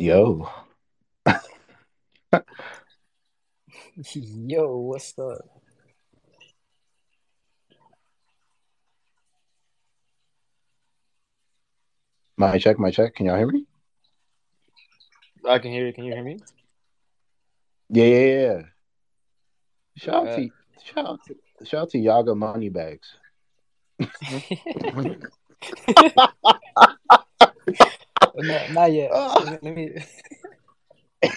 Yo. Yo, what's up? My check, my check. Can y'all hear me? I can hear you. Can you hear me? Yeah, yeah, yeah. Shout out Uh, to shout out to shout out to Yaga Moneybags. not, not yet. Ah. Let me.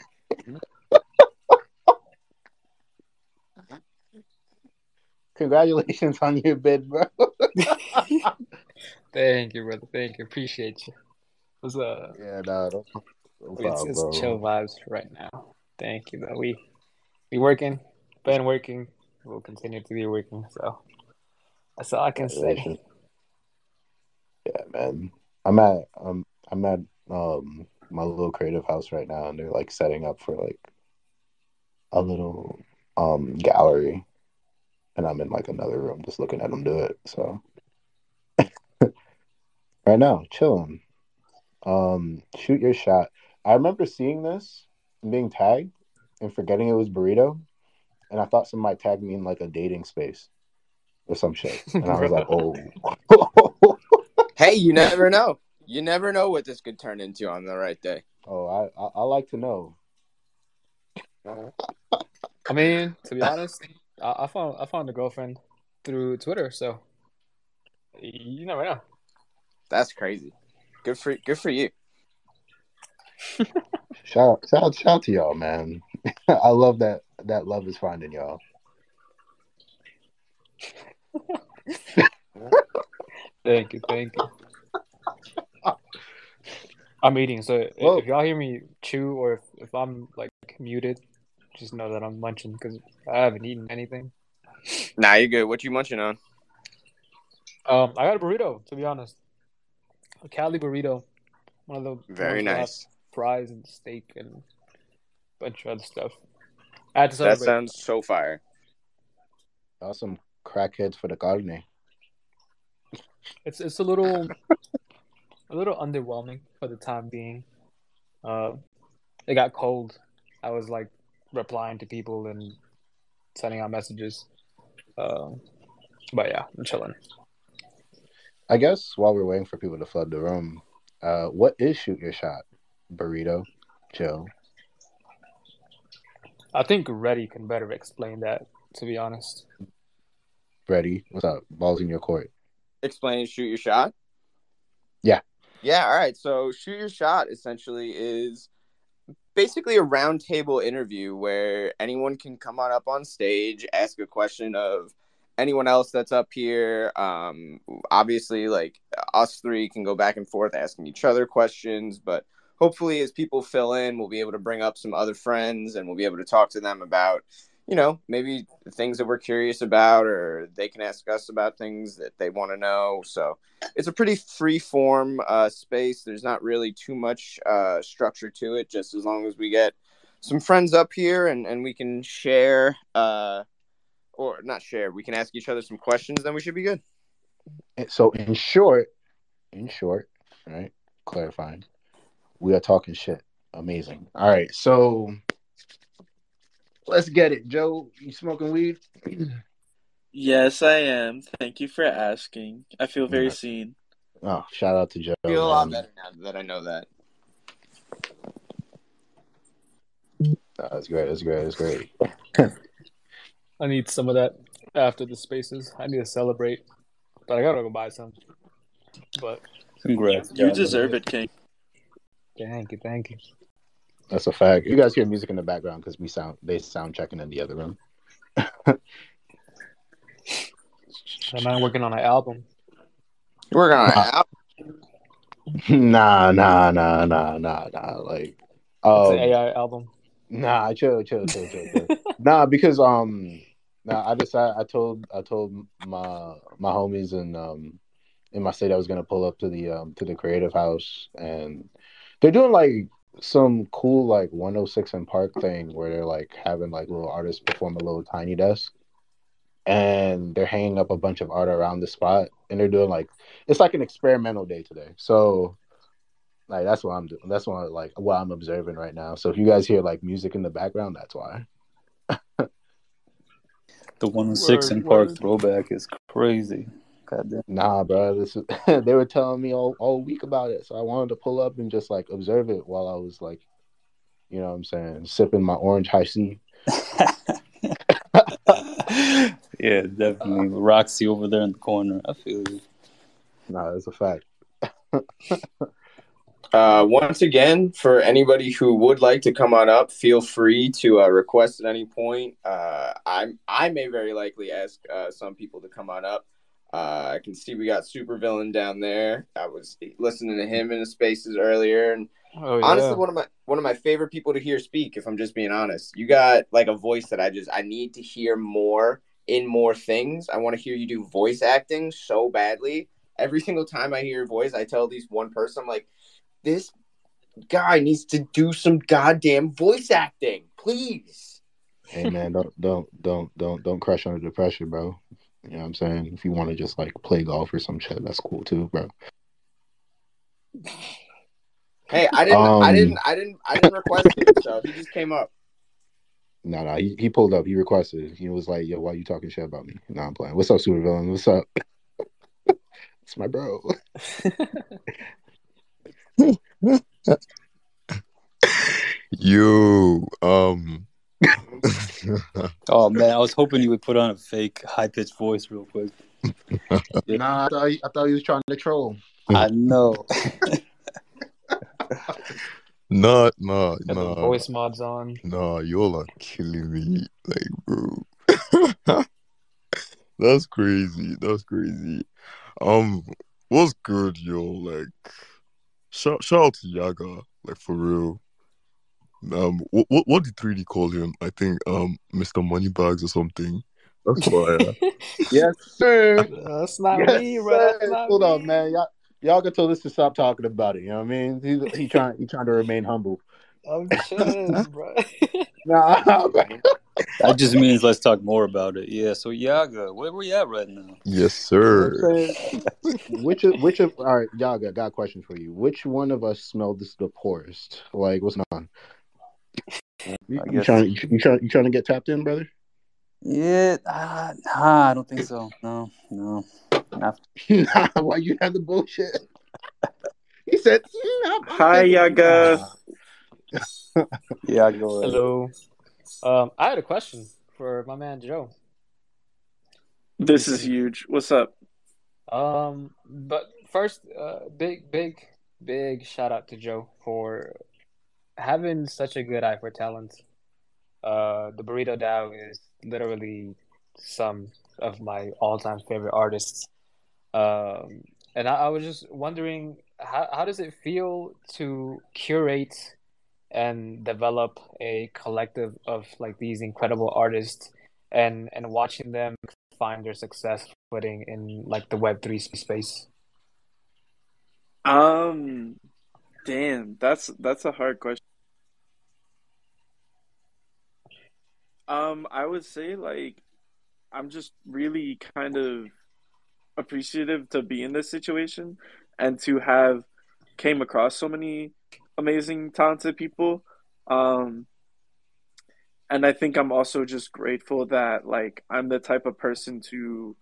Congratulations on your bid, bro. Thank you, brother. Thank you. Appreciate you. What's up? yeah, nah, no, no It's, problem, it's bro. chill vibes right now. Thank you, though. We we working, been working. We'll continue to be working. So that's all I can say. Yeah, man. I'm at um I'm at um my little creative house right now and they're like setting up for like a little um gallery and I'm in like another room just looking at them do it. So right now, chilling. Um shoot your shot. I remember seeing this and being tagged and forgetting it was burrito and I thought somebody tagged me in like a dating space or some shit. And I was like, "Oh." Hey, you never know. You never know what this could turn into on the right day. Oh, I, I I like to know. I mean, to be honest, I, I found I found a girlfriend through Twitter. So you never know. That's crazy. Good for good for you. Shout shout out, shout to y'all, man. I love that that love is finding y'all. Thank you, thank you. I'm eating, so if, Whoa. if y'all hear me chew or if, if I'm like muted, just know that I'm munching because I haven't eaten anything. Nah, you're good. What you munching on? Um, I got a burrito, to be honest. A Cali burrito, one of the Very ones that have nice. fries and steak and a bunch of other stuff. I had to That sounds so fire. Y'all some crackheads for the carne. It's it's a little a little underwhelming for the time being. Uh, it got cold. I was like replying to people and sending out messages. Um, but yeah, I'm chilling. I guess while we're waiting for people to flood the room, uh, what is shoot your shot? Burrito, Joe. I think Reddy can better explain that. To be honest, Reddy? What's up? Balls in your court. Explain shoot your shot. Yeah. Yeah, all right. So shoot your shot essentially is basically a roundtable interview where anyone can come on up on stage, ask a question of anyone else that's up here. Um, obviously, like us three can go back and forth asking each other questions, but hopefully, as people fill in, we'll be able to bring up some other friends and we'll be able to talk to them about, you know, maybe things that we're curious about, or they can ask us about things that they want to know. So it's a pretty free form uh, space. There's not really too much uh, structure to it, just as long as we get some friends up here and, and we can share, uh, or not share, we can ask each other some questions, then we should be good. So in short, in short, right? Clarifying, we are talking shit. Amazing. All right, so let's get it. Joe, you smoking weed? Yes, I am. Thank you for asking. I feel very Yeah. seen. Oh, shout out to Joe. I feel a lot man. better now that I know that. Oh, That's great. That's great. That's great. I need some of that after the spaces. I need to celebrate, but I gotta go buy some. But Congrats. You deserve it, King. thank you, thank you. That's a fact. You guys hear music in the background because we sound they sound checking in the other room. I'm not working on an album. We're gonna Uh, nah, nah, nah, nah, nah, nah. Like, It's um, AI album. nah, chill, chill, chill, chill, chill. nah, because um, nah, I decided I told I told my my homies in um in my state I was gonna pull up to the um to the creative house and they're doing like some cool like 106 and Park thing where they're like having like little artists perform a little tiny desk and they're hanging up a bunch of art around the spot and they're doing like it's like an experimental day today so Like that's what I'm doing. That's what like what I'm observing right now. So if you guys hear like music in the background, that's why. The one in six Word, in Park throwback is crazy. God damn. Nah, bro. This is, they were telling me all, all week about it, so I wanted to pull up and just like observe it while I was like, you know, what I'm saying, sipping my orange Hi-C. yeah, definitely. Roxy over there in the corner. I feel you. Nah, that's a fact. Uh, once again, for anybody who would like to come on up, feel free to uh, request at any point. Uh, I'm I may very likely ask uh, some people to come on up. Uh, I can see we got Supervillain down there. I was listening to him in the spaces earlier, and Oh yeah. honestly, one of my one of my favorite people to hear speak. If I'm just being honest, you got like a voice that I just I need to hear more in more things. I want to hear you do voice acting so badly. Every single time I hear your voice, I tell at least one person, I'm like, this guy needs to do some goddamn voice acting, please. Hey man, don't don't don't don't don't crush under the pressure, bro. You know what I'm saying? If you want to just like play golf or some shit, that's cool too, bro. Hey, I didn't, I Um, didn't, I didn't, I didn't request it, so he just came up. No, no, he, he pulled up. He requested. He was like, "Yo, why you talking shit about me?" No, I'm playing. What's up, super villain? What's up? it's my bro. you um, Oh man, I was hoping you would put on a fake high pitched voice real quick. Nah, I thought, he, I thought he was trying to troll. I know. nah, nah, Got the nah, voice mods on. nah. Y'all are killing me, like, bro. That's crazy. That's crazy. Um, what's good, yo? Like, shout shout out to Yaga, like for real. Um, what what, what did 3D call him? I think um, Mr. Moneybags or something. That's why. Yes, sir. That's not Yes, me, bro. That's not Hold me. on, man. Y'all, y'all can tell this to stop talking about it. You know what I mean? He's he trying he trying to remain humble. I'm chilling, bro. Nah, That just means let's talk more about it. Yeah. So Yaga, where we at right now? yes, sir. which of, which of all right, Yaga, got a question for you. Which one of us smelled this the poorest? Like, what's going on? You, I you trying you, you trying you trying to get tapped in, brother? Yeah. Uh, nah, I don't think so. No, no. Nah, why you have the bullshit? He said, nah, Hi, thinking- Yaga. Yeah, go ahead. Hello. Um, I had a question for my man Joe. This is huge. What's up? Um, but first, uh, big, big, big shout out to Joe for having such a good eye for talent. Uh, the Burrito DAO is literally some of my all-time favorite artists. Um, and I, I was just wondering, how how does it feel to curate and develop a collective of like these incredible artists, and and watching them find their success footing in like the Web three space? Um, damn, that's that's a hard question. Um, I would say like I'm just really kind of appreciative to be in this situation and to have came across so many amazing talented people. Um, and I think I'm also just grateful that like I'm the type of person to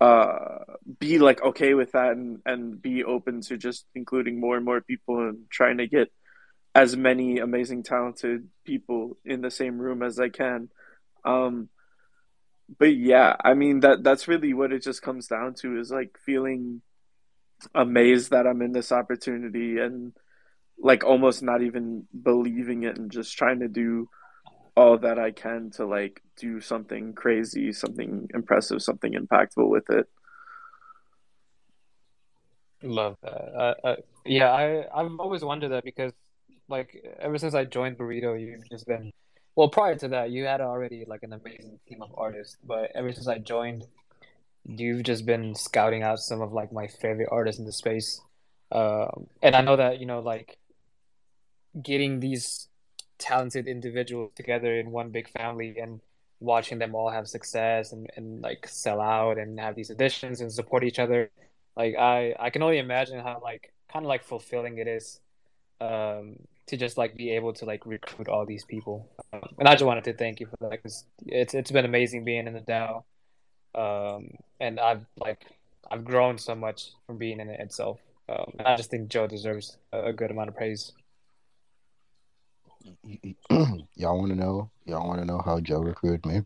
be like okay with that and and be open to just including more and more people and trying to get as many amazing talented people in the same room as I can. Um but yeah I mean that that's really what it just comes down to is like feeling amazed that I'm in this opportunity and like almost not even believing it and just trying to do all that I can to like do something crazy, something impressive, something impactful with it. Love that. Uh, uh, yeah, I I've always wondered that because like ever since I joined Burrito, you've just been well. Prior to that, you had already like an amazing team of artists, but ever since I joined, you've just been scouting out some of like my favorite artists in the space. Um, and I know that you know like getting these talented individuals together in one big family and watching them all have success and, and like sell out and have these editions and support each other like i i can only imagine how like kind of like fulfilling it is um, to just like be able to like recruit all these people. Um, and I just wanted to thank you for that because it's it's been amazing being in the DAO, um, and I've like I've grown so much from being in it itself. Um, I just think Joe deserves a, a good amount of praise. y'all want to know? Y'all want to know how Joe recruited me?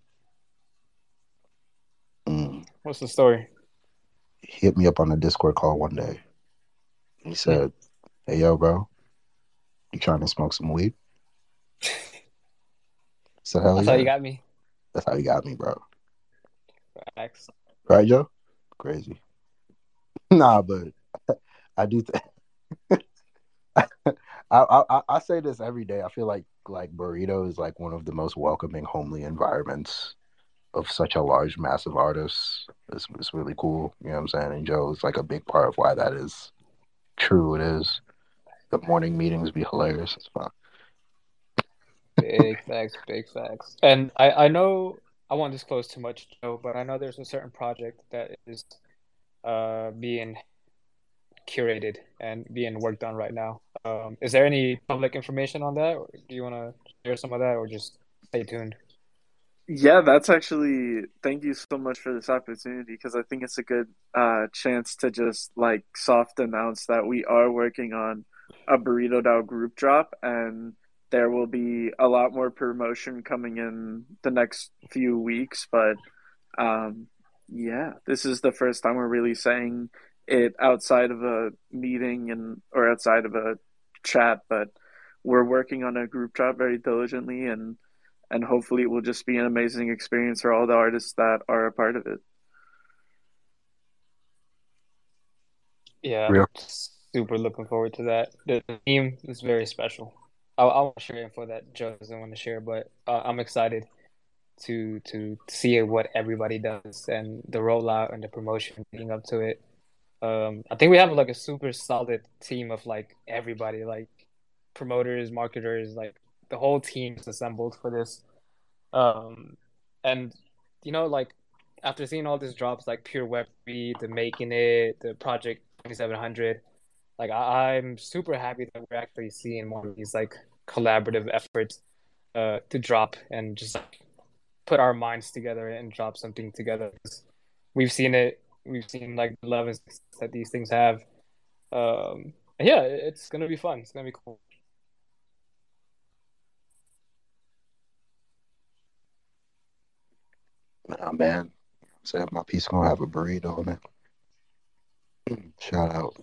Mm. What's the story? He hit me up on a Discord call one day. He said, "Hey, yo, bro, you trying to smoke some weed?" so hell That's yeah. how you got me. That's how you got me, bro. Facts. Right, Joe? Crazy. nah, but I do. Th- I, I I say this every day. I feel like like burrito is like one of the most welcoming, homely environments of such a large, massive artist. It's, it's really cool. You know what I'm saying? And Joe is like a big part of why that is true. It is. The morning meetings be hilarious. It's fun. Big facts, big facts. And I, I know I won't disclose too much, Joe, but I know there's a certain project that is uh, being curated and being worked on right now. Um, is there any public information on that? Do you want to share some of that, or just stay tuned? Yeah, that's actually. Thank you so much for this opportunity because I think it's a good uh, chance to just like soft announce that we are working on a Burrito DAO group drop, and there will be a lot more promotion coming in the next few weeks. But um, yeah, this is the first time we're really saying it outside of a meeting and or outside of a chat. But we're working on a group chat very diligently and and hopefully it will just be an amazing experience for all the artists that are a part of it. Yeah, Real. super looking forward to that. The theme is very special. I'll, I want to share info that Joe doesn't want to share, but uh, I'm excited to to see what everybody does and the rollout and the promotion leading up to it. Um, I think we have like a super solid team of like everybody, like promoters, marketers, like the whole team is assembled for this. Um, and you know, like after seeing all these drops, like Pure Web Three, the making it, the Project Twenty Seven Hundred, like I- I'm super happy that we're actually seeing more of these like collaborative efforts uh, to drop and just like, put our minds together and drop something together. We've seen it. We've seen like the love and that these things have. Um, yeah, it's gonna be fun. It's gonna be cool. Nah, man. Say my piece gonna have a burrito on it. Shout out.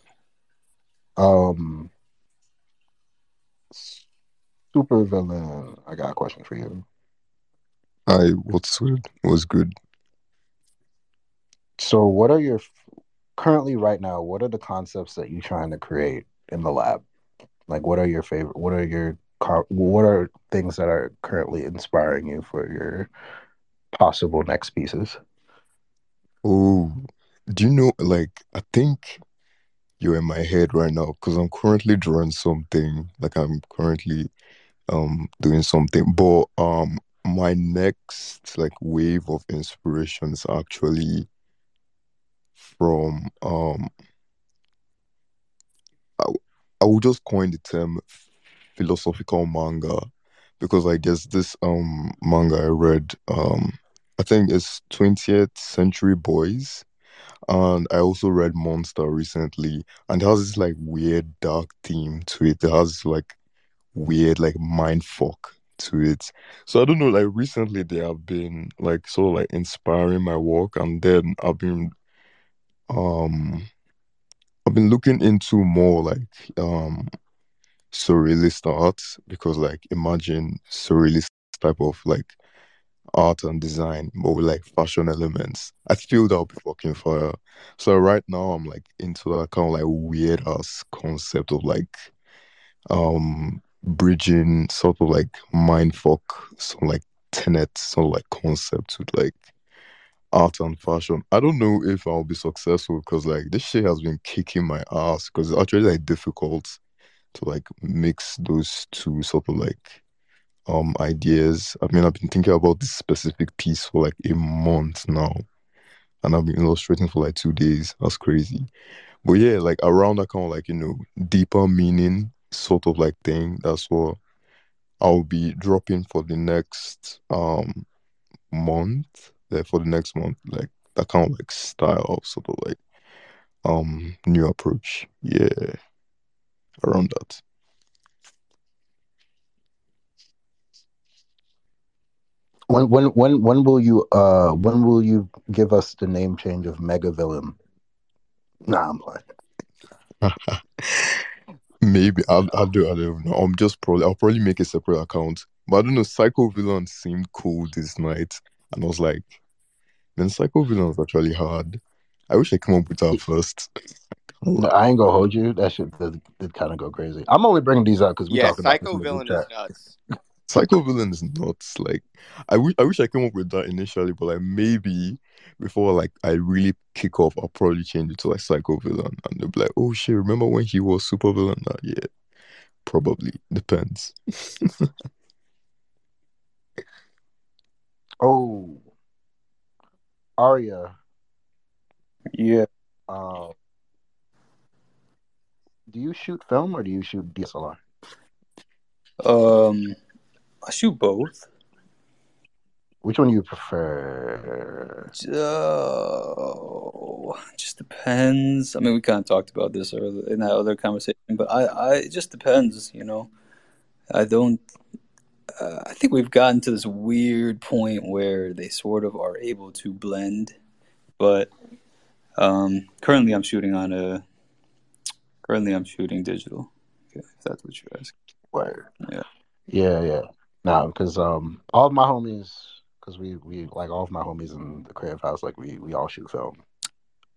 Um, super villain. I got a question for you. I what's good? What's good? So, what are your currently right now? What are the concepts that you're trying to create in the lab? Like, what are your favorite? What are your what are things that are currently inspiring you for your possible next pieces? Oh, do you know? Like, I think you're in my head right now because I'm currently drawing something. Like, I'm currently um doing something, but um, my next like wave of inspirations actually from um, I, I will just coin the term philosophical manga because like there's this um manga I read um I think it's 20th Century Boys and I also read Monster recently and it has this like weird dark theme to it. It has like weird like mind fuck to it. So I don't know, like recently they have been like so like inspiring my work and then I've been um I've been looking into more like um surrealist art because like imagine surrealist type of like art and design but with like fashion elements. I feel that'll be fucking fire. So right now I'm like into that kind of like weird ass concept of like um bridging sort of like mindfuck some like tenet sort of like concept with like art and fashion. I don't know if I'll be successful because like this shit has been kicking my ass because it's actually like difficult to like mix those two sort of like um ideas. I mean I've been thinking about this specific piece for like a month now. And I've been illustrating for like two days. That's crazy. But yeah, like around that kind of like, you know, deeper meaning sort of like thing. That's what I'll be dropping for the next um month. Yeah, for the next month, like that kind of like style, sort of like um new approach. Yeah, around that. When when when when will you uh when will you give us the name change of Mega Villain? Nah, I'm playing. Maybe I'll, I'll do I don't know. I'm just probably I'll probably make a separate account. But I don't know, Psycho Villain seemed cool this night. And I was like, then Psycho Villain was actually hard. I wish I came up with that first. No, I ain't gonna hold you. That shit did, did kind of go crazy. I'm only bringing these out because we Yeah, talking about this Psycho in the Villain group is nuts. Psycho Villain is nuts. Like I wish I wish I came up with that initially, but like maybe before like I really kick off, I'll probably change it to like Psycho Villain and they'll be like, oh shit, remember when he was super villain? Nah, yeah. Probably. Depends. Oh, Arya. Yeah. Uh, do you shoot film or do you shoot DSLR? Um, I shoot both. Which one do you prefer? Oh, just depends. I mean, we kind of talked about this earlier in that other conversation, but I, I, it just depends. You know, I don't. Uh, I think we've gotten to this weird point where they sort of are able to blend, but um, currently I'm shooting on a. Currently, I'm shooting digital. Okay, if that's what you're asking. Word. Yeah. Yeah, yeah. No, because um, all of my homies, because we we like all of my homies in the creative house, like we we all shoot film.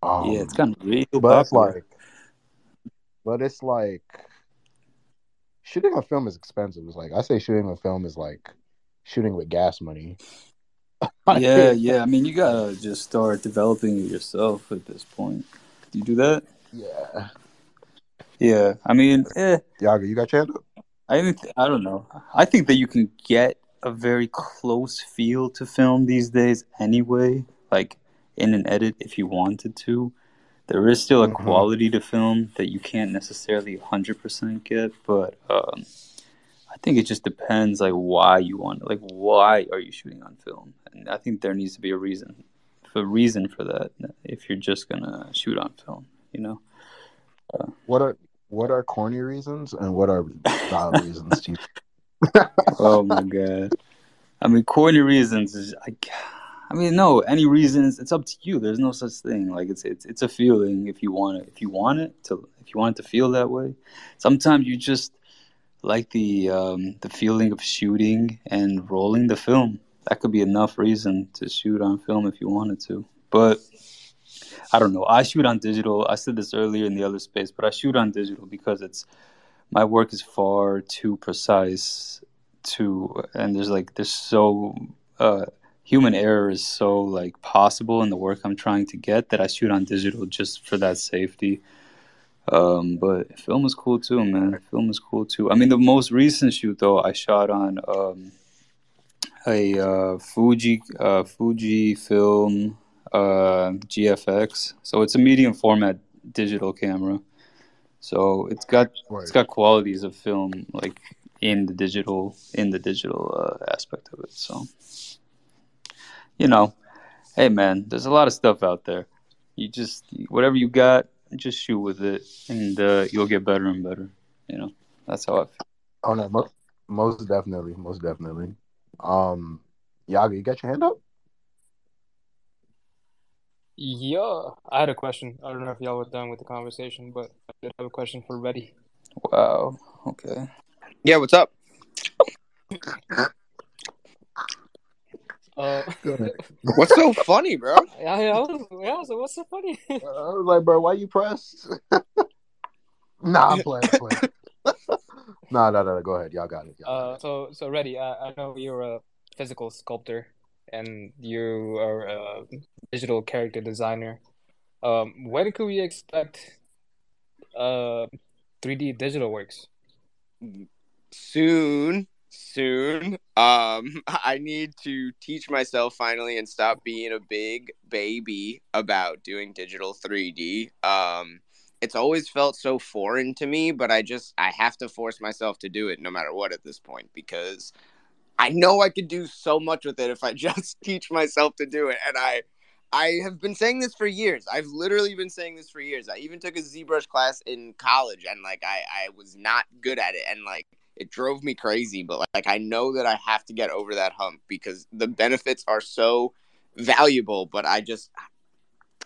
Um, yeah, it's kind of real but it's like, but it's like shooting a film is expensive. It's like I say, shooting a film is like shooting with gas money. yeah, yeah. I mean, you gotta just start developing it yourself at this point. Do you do that? yeah. Yeah. I mean, eh, Yaga, you got your hand up? I even th- I don't know. I think that you can get a very close feel to film these days anyway, like in an edit if you wanted to. There is still a Mhm. quality to film that you can't necessarily 100% get, but um, I think it just depends like why you want like why are you shooting on film? And I think there needs to be a reason. A reason for that if you're just going to shoot on film, you know. What are what are corny reasons and what are valid reasons to you? oh my god. I mean, corny reasons is I, I mean, no, any reasons. It's up to you. There's no such thing. Like it's it's it's a feeling. If you want it, if you want it to, if you want it to feel that way. Sometimes you just like the um, the feeling of shooting and rolling the film. That could be enough reason to shoot on film if you wanted to. But I don't know. I shoot on digital. I said this earlier in the other space, but I shoot on digital because it's my work is far too precise to and there's like there's so uh human error is so like possible in the work I'm trying to get that I shoot on digital just for that safety. Um, but film is cool too, man. Film is cool too. I mean, the most recent shoot though, I shot on um, a uh, Fuji uh, Fuji film uh, GFX. So it's a medium format digital camera. So it's got it's got qualities of film like in the digital in the digital uh, aspect of it. So you know, hey man, there's a lot of stuff out there. You just whatever you got, just shoot with it, and uh, you'll get better and better. You know, that's how I feel. Oh no, most, most definitely, most definitely. Um, Yaga, you got your hand up? Yeah, I had a question. I don't know if y'all were done with the conversation, but I did have a question for Reddy. Wow. Okay. Yeah, what's up? Uh, What's so funny, bro? yeah, yeah, I was, yeah, so what's so funny? I was like, bro, why you pressed? nah, I'm playing. I'm playing. nah, nah, nah. Go ahead. Y'all got it. Y'all got Uh, so so Reddy, I, I know you're a physical sculptor and you are a digital character designer. Um, when could we expect uh 3D digital works? Soon, soon. Um, I need to teach myself finally and stop being a big baby about doing digital 3D. Um, it's always felt so foreign to me, but I just I have to force myself to do it no matter what at this point because I know I could do so much with it if I just teach myself to do it. And I I have been saying this for years. I've literally been saying this for years. I even took a ZBrush class in college and like I I was not good at it and like it drove me crazy, but like I know that I have to get over that hump because the benefits are so valuable, but I just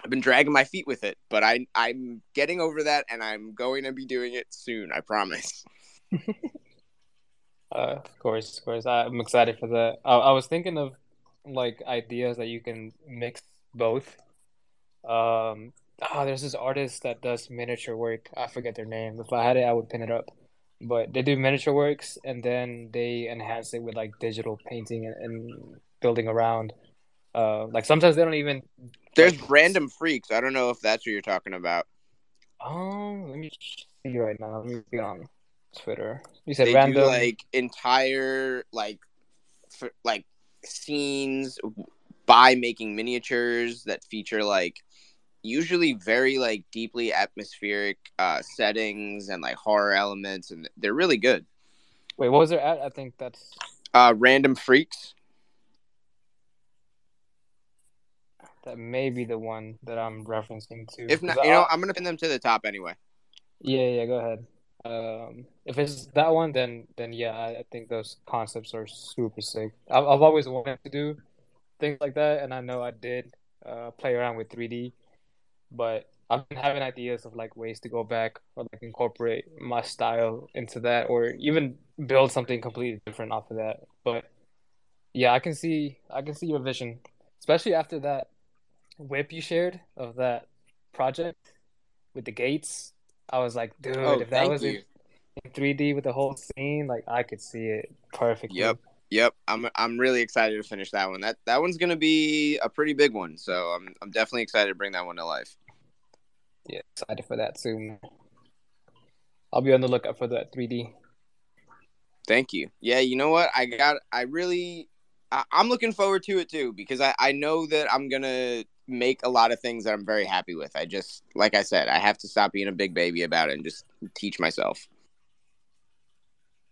I've been dragging my feet with it, but I I'm getting over that, and I'm going to be doing it soon. I promise. Uh, of course, of course. I'm excited for that. I, I was thinking of like ideas that you can mix both. Um, oh, there's this artist that does miniature work. I forget their name. If I had it, I would pin it up. But they do miniature works and then they enhance it with like digital painting and, and building around. Uh, like sometimes they don't even. There's like, random freaks. I don't know if that's what you're talking about. Oh, let me see right now. Let me get on Twitter. You said They random. do like entire like f- like scenes by making miniatures that feature like usually very like deeply atmospheric uh settings and like horror elements and they're really good. Wait, what was it at? I think that's Uh random freaks. that may be the one that I'm referencing to. If not, you know, I'm gonna pin them to the top anyway. Yeah, yeah, go ahead. Um, if it's that one, then then yeah, I, I think those concepts are super sick. I've I've always wanted to do things like that, and I know I did uh, play around with 3D, but I've been having ideas of like ways to go back or like incorporate my style into that, or even build something completely different off of that. But yeah, I can see I can see your vision, especially after that whip you shared of that project with the gates. I was like, dude, Oh, if that was in, in 3D with the whole scene, like I could see it perfectly. Yep. Yep, I'm I'm really excited to finish that one. That that one's gonna be a pretty big one, so I'm I'm definitely excited to bring that one to life. Yeah, excited for that soon. I'll be on the lookout for that 3D. Thank you. Yeah, you know what? I got. I really. I, I'm looking forward to it too because I I know that I'm gonna make a lot of things that I'm very happy with. I just like I said, I have to stop being a big baby about it and just teach myself.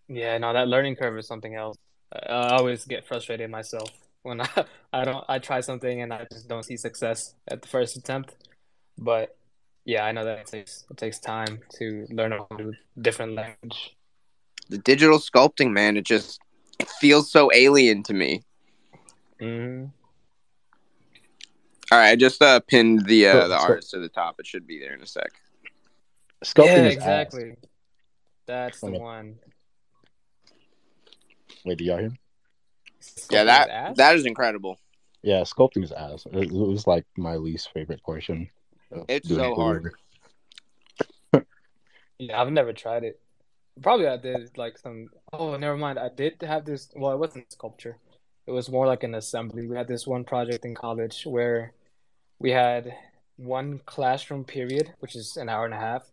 Yeah, no, that learning curve is something else. I I always get frustrated myself when I, I don't I try something and I just don't see success at the first attempt. But yeah, I know that it takes it takes time to learn a different language. The digital sculpting, man, it just it feels so alien to me. hmm All right, I just uh, pinned the uh, So- the so- artist to the top. It should be there in a sec. Sculpting Yeah, is ass. exactly. That's the one. Wait, do y'all hear? me? Yeah, that that is incredible. Yeah, sculpting is ass. It, it was like my least favorite portion. It's so hard. Yeah, I've never tried it. Probably I did like some. Oh, never mind. I did have this. Well, it wasn't sculpture. It was more like an assembly. We had this one project in college where we had one classroom period, which is an hour and a half,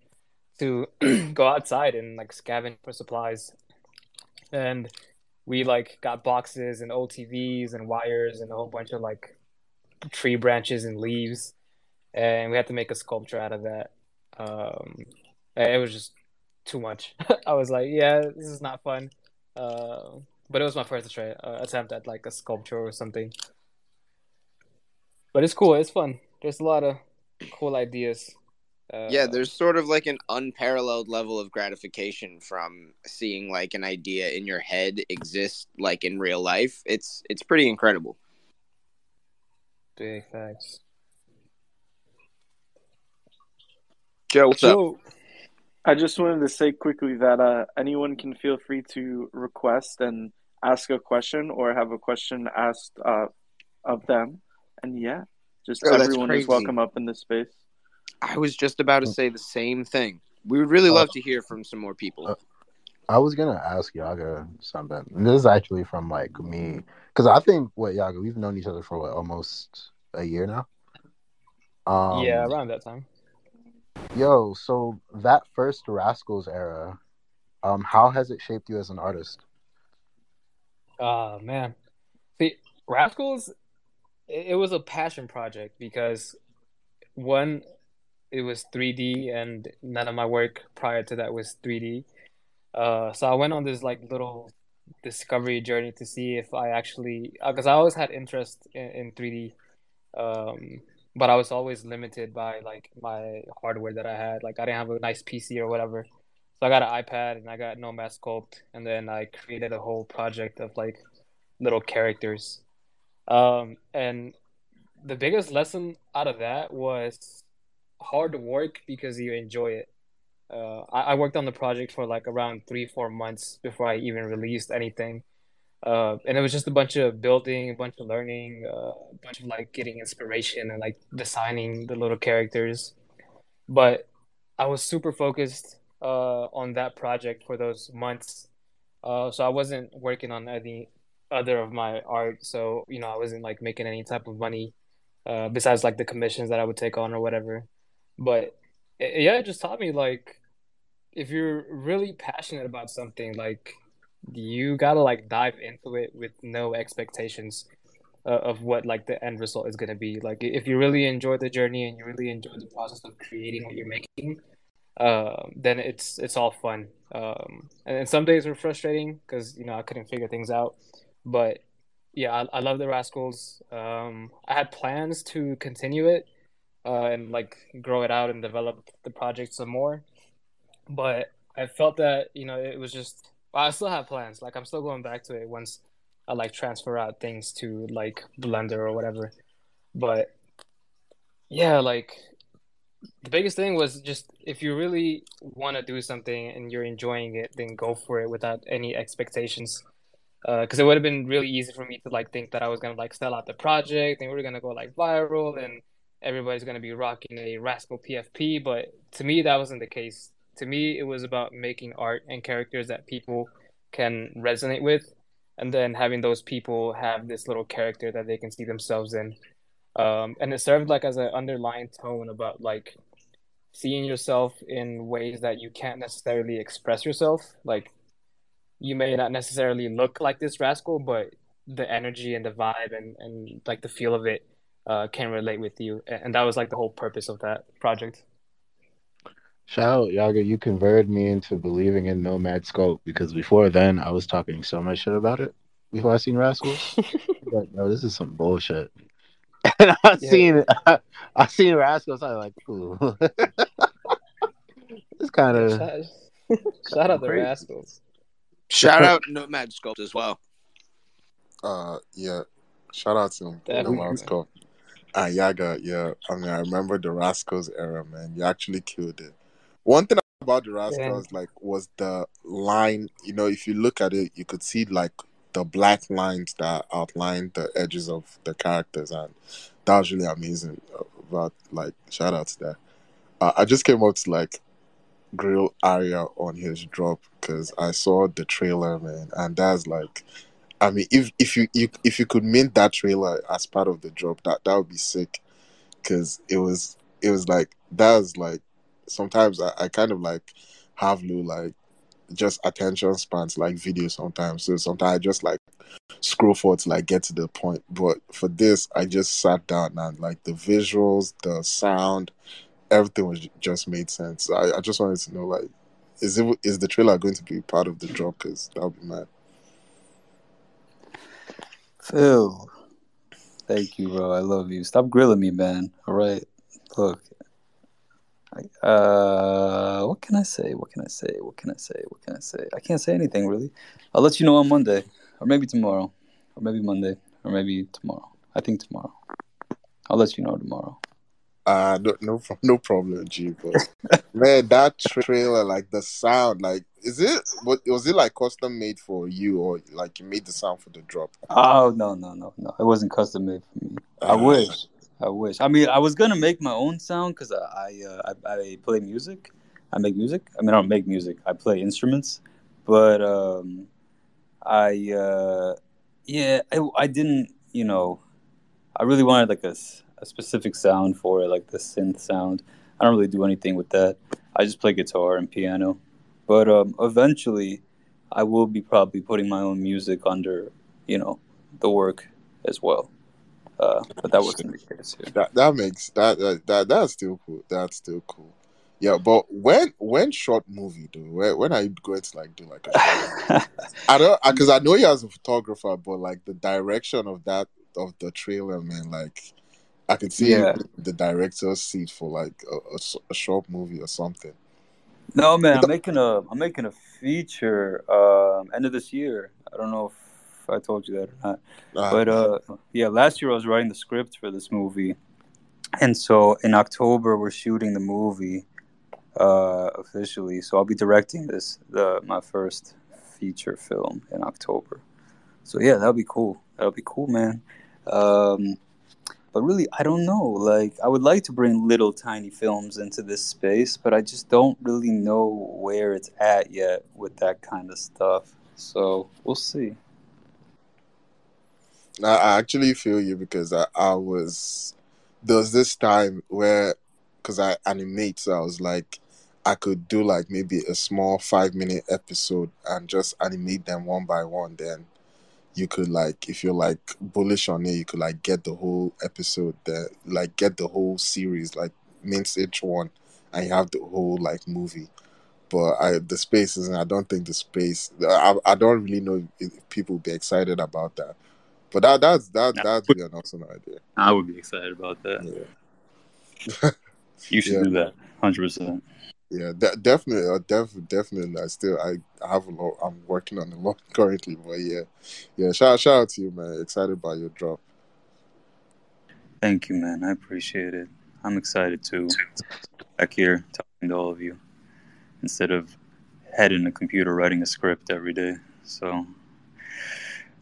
to go outside and like scavenge for supplies. And we like got boxes and old TVs and wires and a whole bunch of like tree branches and leaves, and we had to make a sculpture out of that. Um, it was just too much. I was like, yeah, this is not fun. Uh, but it was my first try, uh, attempt at like a sculpture or something. But it's cool. It's fun. There's a lot of cool ideas. Uh, Yeah, there's sort of like an unparalleled level of gratification from seeing like an idea in your head exist like in real life. It's it's pretty incredible. big thanks. Joe, what's up? I just wanted to say quickly that uh, anyone can feel free to request and ask a question or have a question asked uh, of them. And yeah, just Oh, everyone is welcome up in this space. I was just about to say the same thing. We would really love to hear from some more people. Uh, I was gonna ask Yaga something. And this is actually from like me, because I think what Yaga, we've known each other for what almost a year now. Um, yeah, around that time. Yo, so that first Rascals era, um, how has it shaped you as an artist? Oh man, see, Rascals, it, it was a passion project because one, it was 3D, and none of my work prior to that was 3D. Uh, so I went on this like little discovery journey to see if I actually, because I always had interest in, in 3D, um, but I was always limited by like my hardware that I had. Like I didn't have a nice PC or whatever. So I got an iPad and I got Nomad Sculpt, and then I created a whole project of like little characters. Um, and the biggest lesson out of that was hard work because you enjoy it. Uh, I, I worked on the project for like around three, four months before I even released anything. Uh, and it was just a bunch of building, a bunch of learning, uh, a bunch of like getting inspiration and like designing the little characters. But I was super focused uh, on that project for those months. Uh, so I wasn't working on any other of my art. So, you know, I wasn't like making any type of money uh, besides like the commissions that I would take on or whatever. But yeah, it just taught me like if you're really passionate about something, like you gotta like dive into it with no expectations uh, of what like the end result is gonna be. Like if you really enjoy the journey and you really enjoy the process of creating what you're making, uh, then it's it's all fun. Um, and some days were frustrating because you know I couldn't figure things out, but yeah, I, I love the Rascals. Um, I had plans to continue it uh, and like grow it out and develop the project some more, but I felt that you know it was just I still have plans. Like I'm still going back to it once I like transfer out things to like Blender or whatever. But yeah, like the biggest thing was just if you really want to do something and you're enjoying it, then go for it without any expectations. Because uh, it would have been really easy for me to like think that I was gonna like sell out the project and we are gonna go like viral and everybody's gonna be rocking a Rascal PFP. But to me, that wasn't the case. To me, it was about making art and characters that people can resonate with, and then having those people have this little character that they can see themselves in um, and it served like as an underlying tone about like seeing yourself in ways that you can't necessarily express yourself like you may not necessarily look like this rascal but the energy and the vibe and, and like the feel of it uh, can relate with you and that was like the whole purpose of that project Shout out, Yaga, you converted me into believing in Nomad Sculpt because before then I was talking so much shit about it before I seen Rascals. like, no, this is some bullshit. and I yeah. seen I, I seen Rascals. I was like, ooh, it's kind of shout, shout out the Rascals. Shout out Nomad Sculpt as well. Uh, yeah, shout out to Nomad Sculpt. Yaga, yeah. I mean, I remember the Rascals era, man. You actually killed it. One thing about the Rascals, yeah. like, was the line. You know, if you look at it, you could see like the black lines that outline the edges of the characters, and that was really amazing. But like, shout out to that. Uh, I just came out to like grill Arya on his drop because I saw the trailer, man, and that's like, I mean, if if you, you if you could mint that trailer as part of the drop, that that would be sick, because it was it was like that was like sometimes I, I kind of like have Lou like just attention spans like video sometimes. So sometimes I just like scroll forward to like get to the point. But for this, I just sat down and like the visuals, the sound, everything was just made sense. I, I just wanted to know like, is it is the trailer going to be part of the drop? Because that would be mad. Phil, thank you, bro. I love you. Stop grilling me, man. All right, look, uh, what can I say? What can I say? What can I say? What can I say? I can't say anything really. I'll let you know on Monday, or maybe tomorrow, or maybe Monday, or maybe tomorrow. I think tomorrow. I'll let you know tomorrow. Uh no, no, no problem, G. But man, that trailer, like the sound, like, is it? What was it like custom made for you, or like you made the sound for the drop? Oh no, no, no, no! It wasn't custom made for me. Uh, I wish. I wish. I mean, I was gonna make my own sound because I I, uh, I, I play music. I make music. I mean, I don't make music. I play instruments, but um, I uh, yeah, I, I didn't. You know, I really wanted like a, a specific sound for it, like the synth sound. I don't really do anything with that. I just play guitar and piano. But um, eventually, I will be probably putting my own music under, you know, the work as well. Uh, but that wasn't the case here. That that makes that, that that that's still cool. That's still cool. Yeah, but when when short movie though? When, when are you going to like do like a I don't because I know you as a photographer, but like the direction of that of the trailer, man, like I could see Yeah. the director's seat for like a short movie or something. No man, I'm making a I'm making a feature um end of this year. I don't know if I told you that or not. Ah, But uh yeah, last year I was writing the script for this movie. And so in October we're shooting the movie uh officially. So I'll be directing this the my first feature film in October. So yeah, that'll be cool. That'll be cool, man. Um but really I don't know. Like I would like to bring little tiny films into this space, but I just don't really know where it's at yet with that kind of stuff. So we'll see. I, actually feel you because I, I was there was this time where because I animate, so I was like I could do like maybe a small five minute episode and just animate them one by one. Then you could like if you're like bullish on it, you could like get the whole episode there, like get the whole series, like mince each one, and you have the whole like movie. But I the space isn't. I don't think the space. I, I don't really know if people would be excited about that. But that that's that that'd be an awesome idea. I would be excited about that. Yeah. You should Yeah. do that, hundred percent. Yeah, de- definitely, uh, def- definitely. I still, I have a lot. I'm working on a lot currently, but yeah, yeah. Shout, shout out to you, man. Excited by your drop. Thank you, man. I appreciate it. I'm excited too. Back here talking to all of you instead of head in the computer writing a script every day. So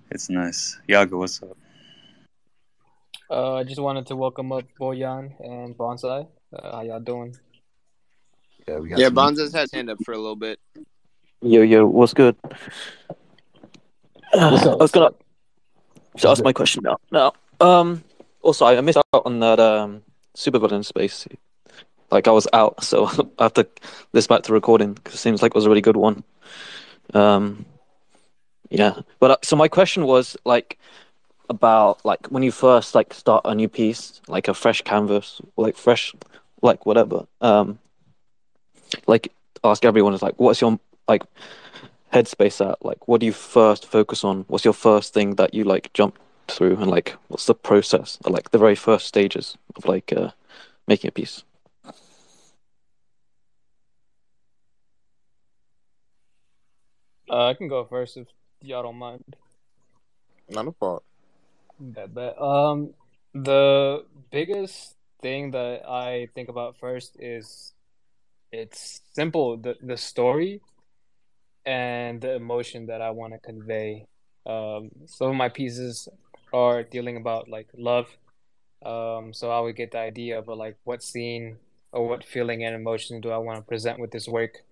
it's nice. Yaga, what's up? Uh, I just wanted to welcome up Boyan and Bonsai. Uh, how y'all doing? Yeah, we got Yeah, some- Bonza's had his hand up for a little bit. Yo, yo, what's good? What's up? I was gonna so ask my question now. Now, um, also I missed out on that um supervillain space. Like I was out, so I have to listen back to recording because it seems like it was a really good one. Um, yeah, but uh, so my question was like about like when you first like start a new piece, like a fresh canvas, like fresh, like whatever. Um, like ask everyone is like, what's your like headspace at? Like, what do you first focus on? What's your first thing that you like jump through, and like, what's the process? Or, like the very first stages of like uh, making a piece. Uh, I can go first if y'all don't mind. Not a part. Bet, bet. Um, the biggest thing that I think about first is it's simple, the the story and the emotion that I want to convey. Um, some of my pieces are dealing about like love. Um, so I would get the idea of like what scene or what feeling and emotion do I want to present with this work,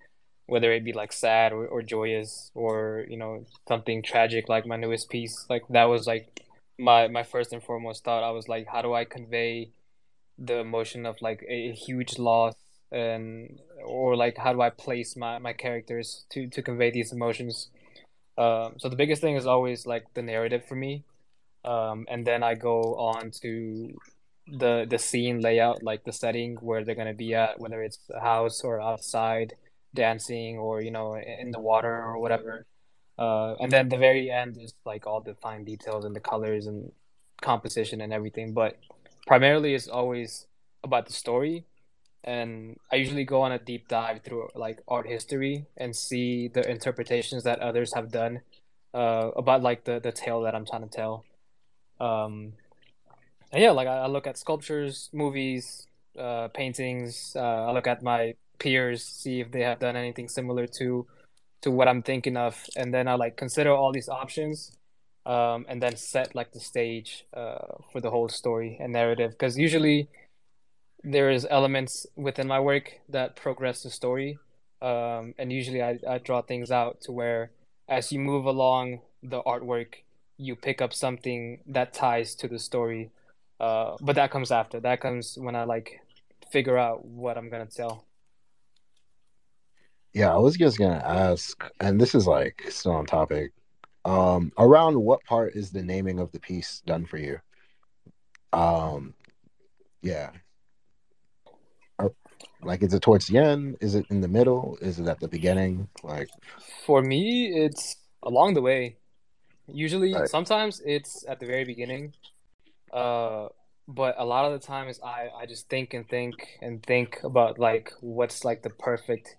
whether it be like sad or, or joyous or you know something tragic like my newest piece. Like that was like my my first and foremost thought. I was like, how do I convey the emotion of like a, a huge loss and or like how do I place my my characters to to convey these emotions? Um, so the biggest thing is always like the narrative for me, um, and then I go on to the the scene layout, like the setting where they're gonna be at, whether it's a house or outside, dancing or you know in the water or whatever. Uh, and then the very end is like all the fine details and the colors and composition and everything. But primarily, it's always about the story. And I usually go on a deep dive through like art history and see the interpretations that others have done uh, about like the the tale that I'm trying to tell. Um, and yeah, like I, I look at sculptures, movies, uh, paintings. Uh, I look at my peers, see if they have done anything similar to to what I'm thinking of, and then I like consider all these options, um, and then set like the stage uh, for the whole story and narrative. Because usually there is elements within my work that progress the story, um, and usually I, I draw things out to where as you move along the artwork, you pick up something that ties to the story. Uh, but that comes after. That comes when I like figure out what I'm gonna tell. Yeah, I was just gonna ask, and this is like still on topic. Um, around what part is the naming of the piece done for you? Um, yeah. Like, is it towards the end? Is it in the middle? Is it at the beginning? Like, For me, it's along the way. Usually, Right. sometimes it's at the very beginning. Uh, but a lot of the times I, I just think and think and think about like what's like the perfect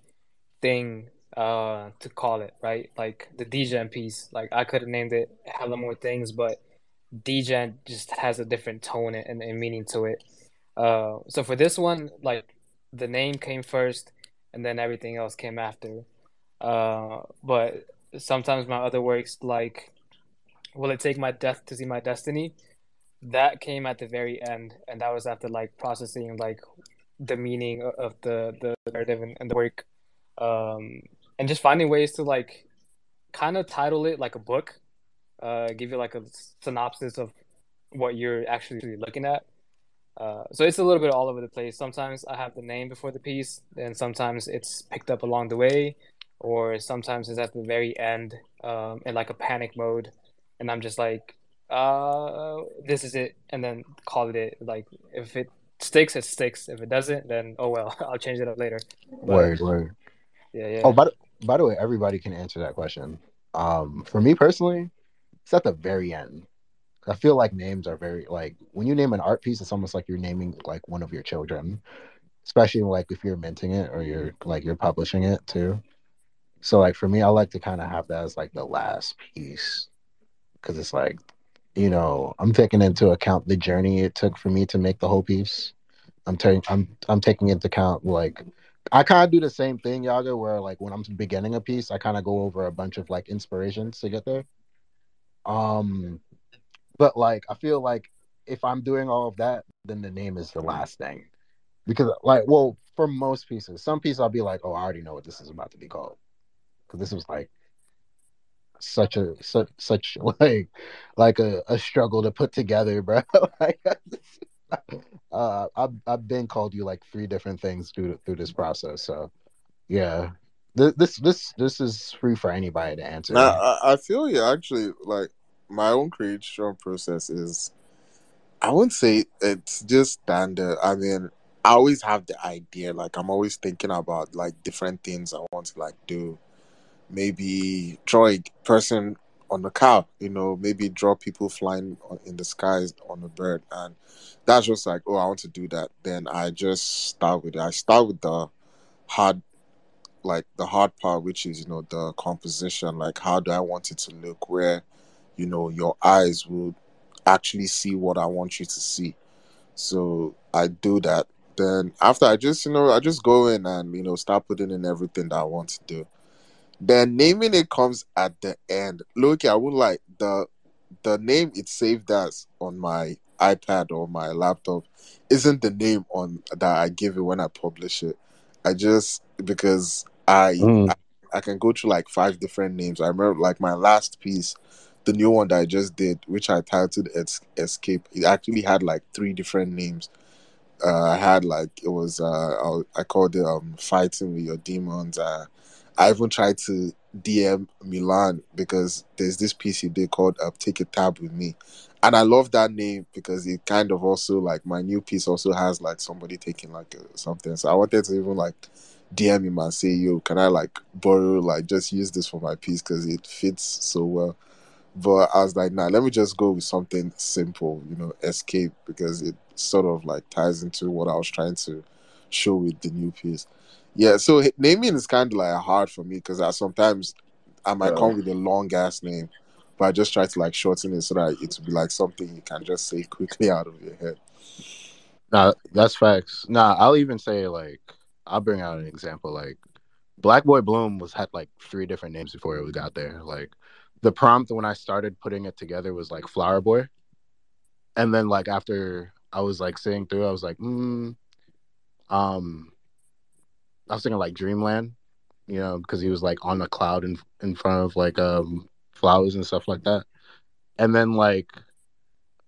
thing uh to call it, right? Like the DGen piece. Like I could have named it hella more things, but DGen just has a different tone and, and meaning to it. Uh, so for this one, like the name came first, and then everything else came after. Uh, but sometimes my other works, like Will It Take My Death to See My Destiny, that came at the very end, and that was after like processing like the meaning of the the narrative and, and the work, um, and just finding ways to like kind of title it like a book, uh, give you like a synopsis of what you're actually looking at. Uh, so it's a little bit all over the place. Sometimes I have the name before the piece, and sometimes it's picked up along the way, or sometimes it's at the very end um, in like a panic mode, and I'm just like, uh, this is it, and then call it it. Like if it sticks, it sticks. If it doesn't, then oh well, I'll change it up later. But word, word. yeah, yeah. Oh, by the, by the way, everybody can answer that question. Um, for me personally, it's at the very end. I feel like names are very like when you name an art piece, it's almost like you're naming like one of your children, especially like if you're minting it or you're like you're publishing it too. So like for me, I like to kind of have that as like the last piece because it's like you know I'm taking into account the journey it took for me to make the whole piece. I'm taking I'm I'm taking into account like I kind of do the same thing, Yaga, where like when I'm beginning a piece, I kind of go over a bunch of like inspirations to get there. Um, but like I feel like if I'm doing all of that, then the name is the last thing. Because like, well, for most pieces, some pieces I'll be like, oh, I already know what this is about to be called. Because this was like such a such such like like a, a struggle to put together, bro. like, uh, I've I've been called you like three different things through through this process. So yeah, this this this this is free for anybody to answer. Now, I, I feel you actually like my own creation process is. I wouldn't say it's just standard. I mean, I always have the idea. Like I'm always thinking about like different things I want to like do. Maybe draw a person on the cow. You know, maybe draw people flying in the skies on a bird, and that's just like, oh, I want to do that. Then I just start with it. I start with the hard like the hard part, which is you know the composition. Like, how do I want it to look? Where you know your eyes will actually see what I want you to see. So I do that. Then after I just you know I just go in and you know start putting in everything that I want to do. Then naming it comes at the end. Look, I would like the the name it's saved as on my iPad or my laptop isn't the name on that I give it when I publish it. I just because I Mm. I, I can go through like five different names. I remember like my last piece, the new one that I just did, which I titled Es- Escape. It actually had like three different names. Uh, I had like it was uh I, I called it um fighting with your demons. Uh, I even tried to DM Milan because there's this piece he did called uh, "Take a Tab with Me," and I love that name because it kind of also like my new piece also has like somebody taking like uh, something. So I wanted to even like DM him and say, "Yo, can I like borrow like just use this for my piece because it fits so well." But I was like, nah, let me just go with something simple, you know, escape, because it sort of like ties into what I was trying to show with the new piece. Yeah, so naming is kind of like hard for me because I sometimes I might Yeah. come with a long ass name, but I just try to like shorten it so that it will be like something you can just say quickly out of your head. Nah, that's facts. Nah, I'll even say like I'll bring out an example. Like Black Boy Bloom was had like three different names before it was got there. Like the prompt when I started putting it together was like Flower Boy, and then like after I was like seeing through, I was like, mm, um, I was thinking like Dreamland, you know, because he was like on a cloud in in front of like um flowers and stuff like that. And then like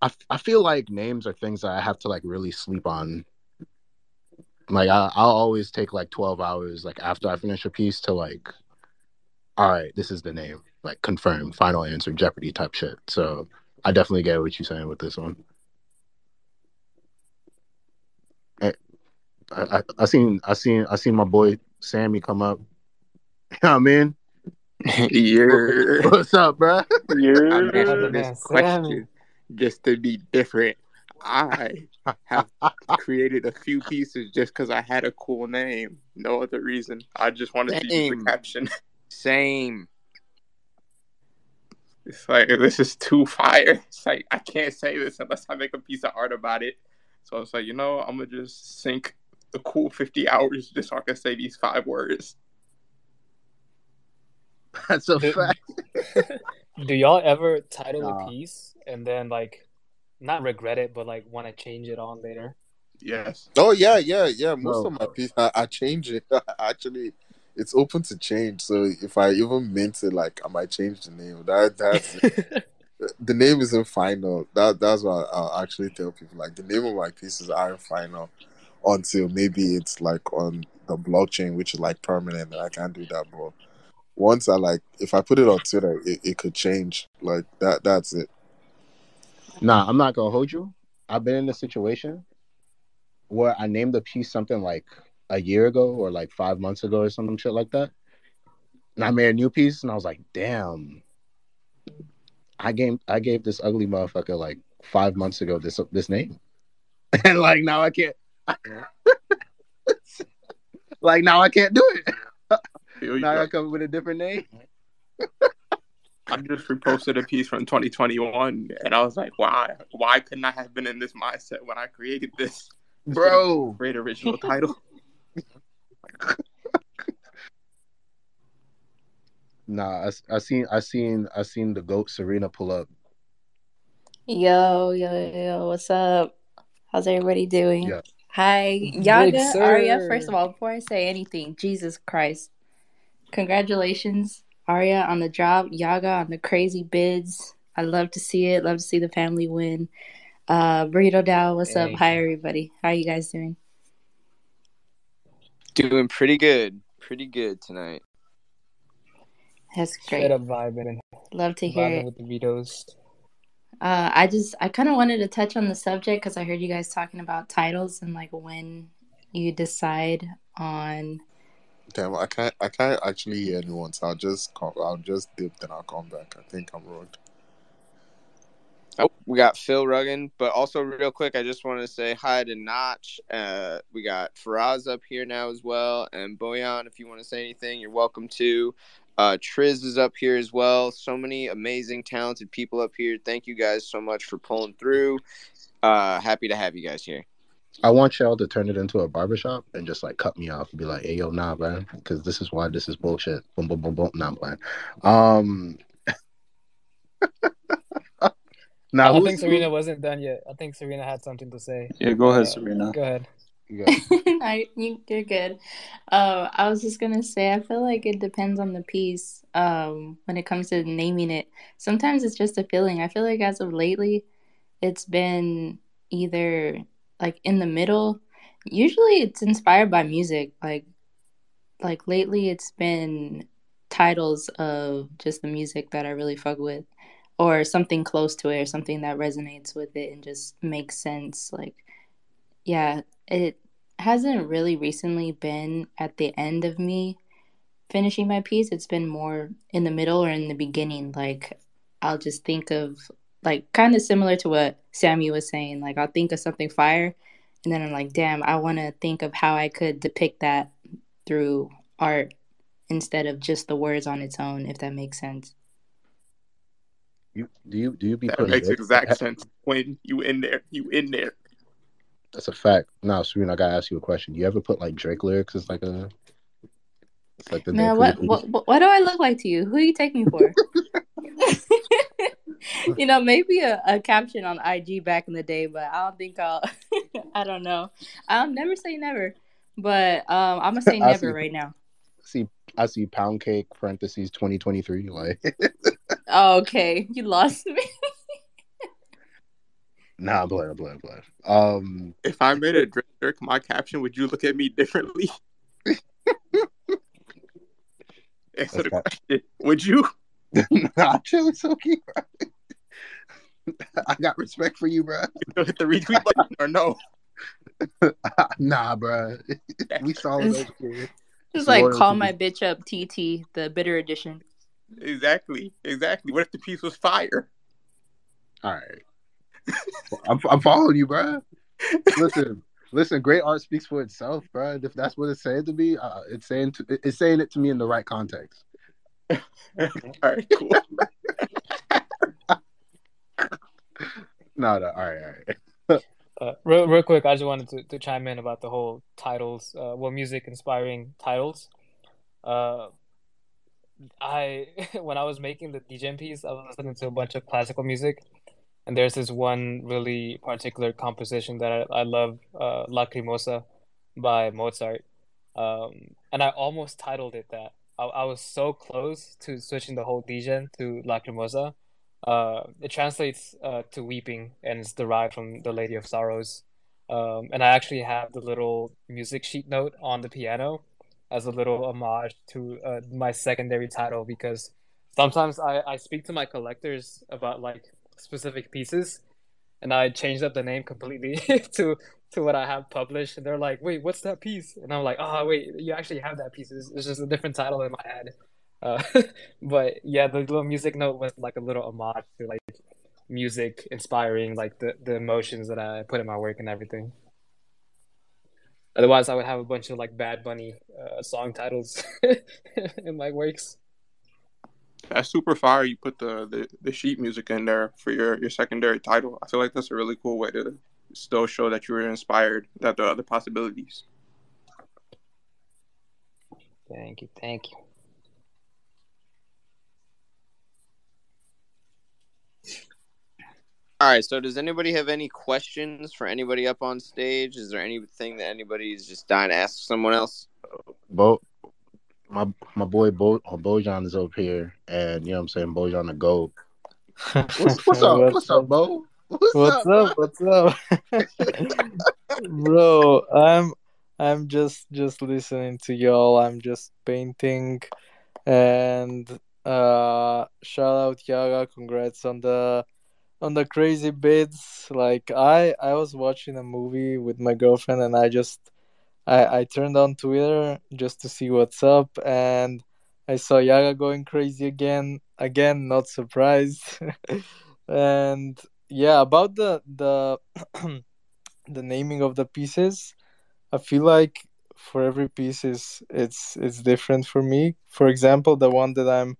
I, I feel like names are things that I have to like really sleep on. Like I, I'll always take like twelve hours like after I finish a piece to like, all right, this is the name, like confirm, final answer, Jeopardy type shit. So I definitely get what you're saying with this one. Eh, I, I, I seen I seen I seen my boy Sammy come up. You know what I mean? You're What's up, bro? I'm You're the asking man, this question just to be different. I have created a few pieces just because I had a cool name. No other reason. I just wanted to use the caption. Same. It's like this is too fire. It's like I can't say this unless I make a piece of art about it. So I was like, you know, I'm gonna just sink a cool 50 hours just so I can say these five words. That's a Do- fact. Do y'all ever title Nah. a piece and then like not regret it, but like want to change it on later? Yes. Oh yeah, yeah, yeah. Most Bro. of my pieces, I, I change it. Actually, it's open to change. So if I even meant it, like I might change the name. That that's the name isn't final. That that's what I'll actually tell people. Like the name of my pieces aren't final until maybe it's like on the blockchain, which is like permanent, and I can't do that. But once I like, if I put it on Twitter, it, it could change. Like that. That's it. Nah, I'm not gonna hold you. I've been in a situation where I named a piece something like a year ago or like five months ago or some shit like that. And I made a new piece and I was like, damn. I gave I gave this ugly motherfucker like five months ago this this name. And like now I can't like now I can't do it. Now I come up with a different name. I just reposted a piece from 2021, and I was like, why? Why couldn't I have been in this mindset when I created this? This would've been a Bro. great original title. Nah, I, I seen I seen I seen the goat Serena pull up. Yo, yo, yo, what's up? How's everybody doing? Yeah. Hi, Big Yaga, Arya. sir. First of all, before I say anything, Jesus Christ. Congratulations, Arya, on the job, Yaga on the crazy bids. I love to see it. Love to see the family win. Uh Burrito DAO, what's up? Hi everybody. How are you guys doing? Doing pretty good. Pretty good tonight. That's Straight great. up vibing, Love to hear vibing it. with the Vitos. Uh, I just I kind of wanted to touch on the subject because I heard you guys talking about titles and like when you decide on. Damn, I can't. I can't actually hear anyone. So I'll just. I'll just dip, then I'll come back. I think I'm wrong. Oh, we got Phil Ruggan, but also real quick, I just want to say hi to Notch. Uh, we got Faraz up here now as well, and Boyan. If you want to say anything, you're welcome to. Uh, Triz is up here as well. So many amazing, talented people up here. Thank you guys so much for pulling through. Uh, happy to have you guys here. I want y'all to turn it into a barbershop and just like cut me off and be like, "Hey, yo, nah, man, because this is why this is bullshit." Boom, boom, boom, boom. Nah, playing. Um, now I who's, think Serena wasn't done yet. I think Serena had something to say. Yeah, go ahead, Uh, Serena. Go ahead. who- yeah. I, you, you're good. Uh, I was just gonna say I feel like it depends on the piece. Um, when it comes to naming it, sometimes it's just a feeling. I feel like as of lately, it's been either like in the middle. Usually, it's inspired by music. Like, like lately, it's been titles of just the music that I really fuck with, or something close to it, or something that resonates with it and just makes sense. Like, yeah, it hasn't really recently been at the end of me finishing my piece. It's been more in the middle or in the beginning. Like, I'll just think of, like, kind of similar to what Sammy was saying. Like, I'll think of something fire, and then I'm like, damn, I want to think of how I could depict that through art instead of just the words on its own, if that makes sense. You do you do you be That putting makes Drake- exact sense. When you in there, you in there. That's a fact. Now, Serena, I gotta ask you a question. You ever put like Drake lyrics as like a it's like the Man, name what, what what what do I look like to you? Who you take me for? you know, maybe a, a caption on IG back in the day, but I don't think I'll. I don't know. I'll never say never, but um, I'm gonna say never right now. See I see pound cake parentheses twenty twenty three like Oh, okay, you lost me. nah I'm playing I'm playing I'm playing. Um If I made a Drake Drake my caption, would you look at me differently? Answer the Okay. question. Would you? nah, chill, it's okay. I got respect for you, bro. You hit the retweet button or no? nah, bro. we saw It's- that shit. Just like call my bitch up, TT, the bitter edition. Exactly, exactly. What if the piece was fire? All right. I'm, I'm following you, bro. Listen, listen. Great art speaks for itself, bro. If that's what it's saying to me, uh, it's saying to, it's saying it to me in the right context. All right, cool. No, no. All right, all right. Real, real quick, I just wanted to, to chime in about the whole titles, uh, well, music inspiring titles. Uh, I when I was making the DJ piece, I was listening to a bunch of classical music, and there's this one really particular composition that I, I love, uh, Lacrimosa by Mozart. Um, and I almost titled it that. I, I was so close to switching the whole DJ to Lacrimosa. Uh, it translates uh, to weeping and it's derived from the Lady of Sorrows. Um, and I actually have the little music sheet note on the piano as a little homage to uh, my secondary title because sometimes I, I speak to my collectors about like specific pieces and I changed up the name completely to to what I have published and they're like, wait, what's that piece? And I'm like, oh wait, you actually have that piece. It's, it's just a different title in my head. Uh, but yeah, the little music note was like a little homage to like music inspiring like the, the emotions that I put in my work and everything. Otherwise, I would have a bunch of like Bad Bunny uh, song titles in my works. That's super fire. You put the, the, the sheet music in there for your, your secondary title. I feel like that's a really cool way to still show that you were inspired, that there are other possibilities. Thank you, thank you. All right. So, does anybody have any questions for anybody up on stage? Is there anything that anybody's just dying to ask someone else? Bo, my my boy Bo uh, Bojan is up here, and you know what I'm saying Bojan the goat. What's, what's up? What's up, Bo? What's, What's bro? up? What's up? Bro, I'm I'm just just listening to y'all. I'm just painting and uh shout out Yaga, congrats on the on the crazy bits. Like I I was watching a movie with my girlfriend and I just I I turned on Twitter just to see what's up and I saw Yaga going crazy again. Again, not surprised. and yeah, about the the the naming of the pieces, I feel like for every piece is it's it's different for me. For example, the one that I'm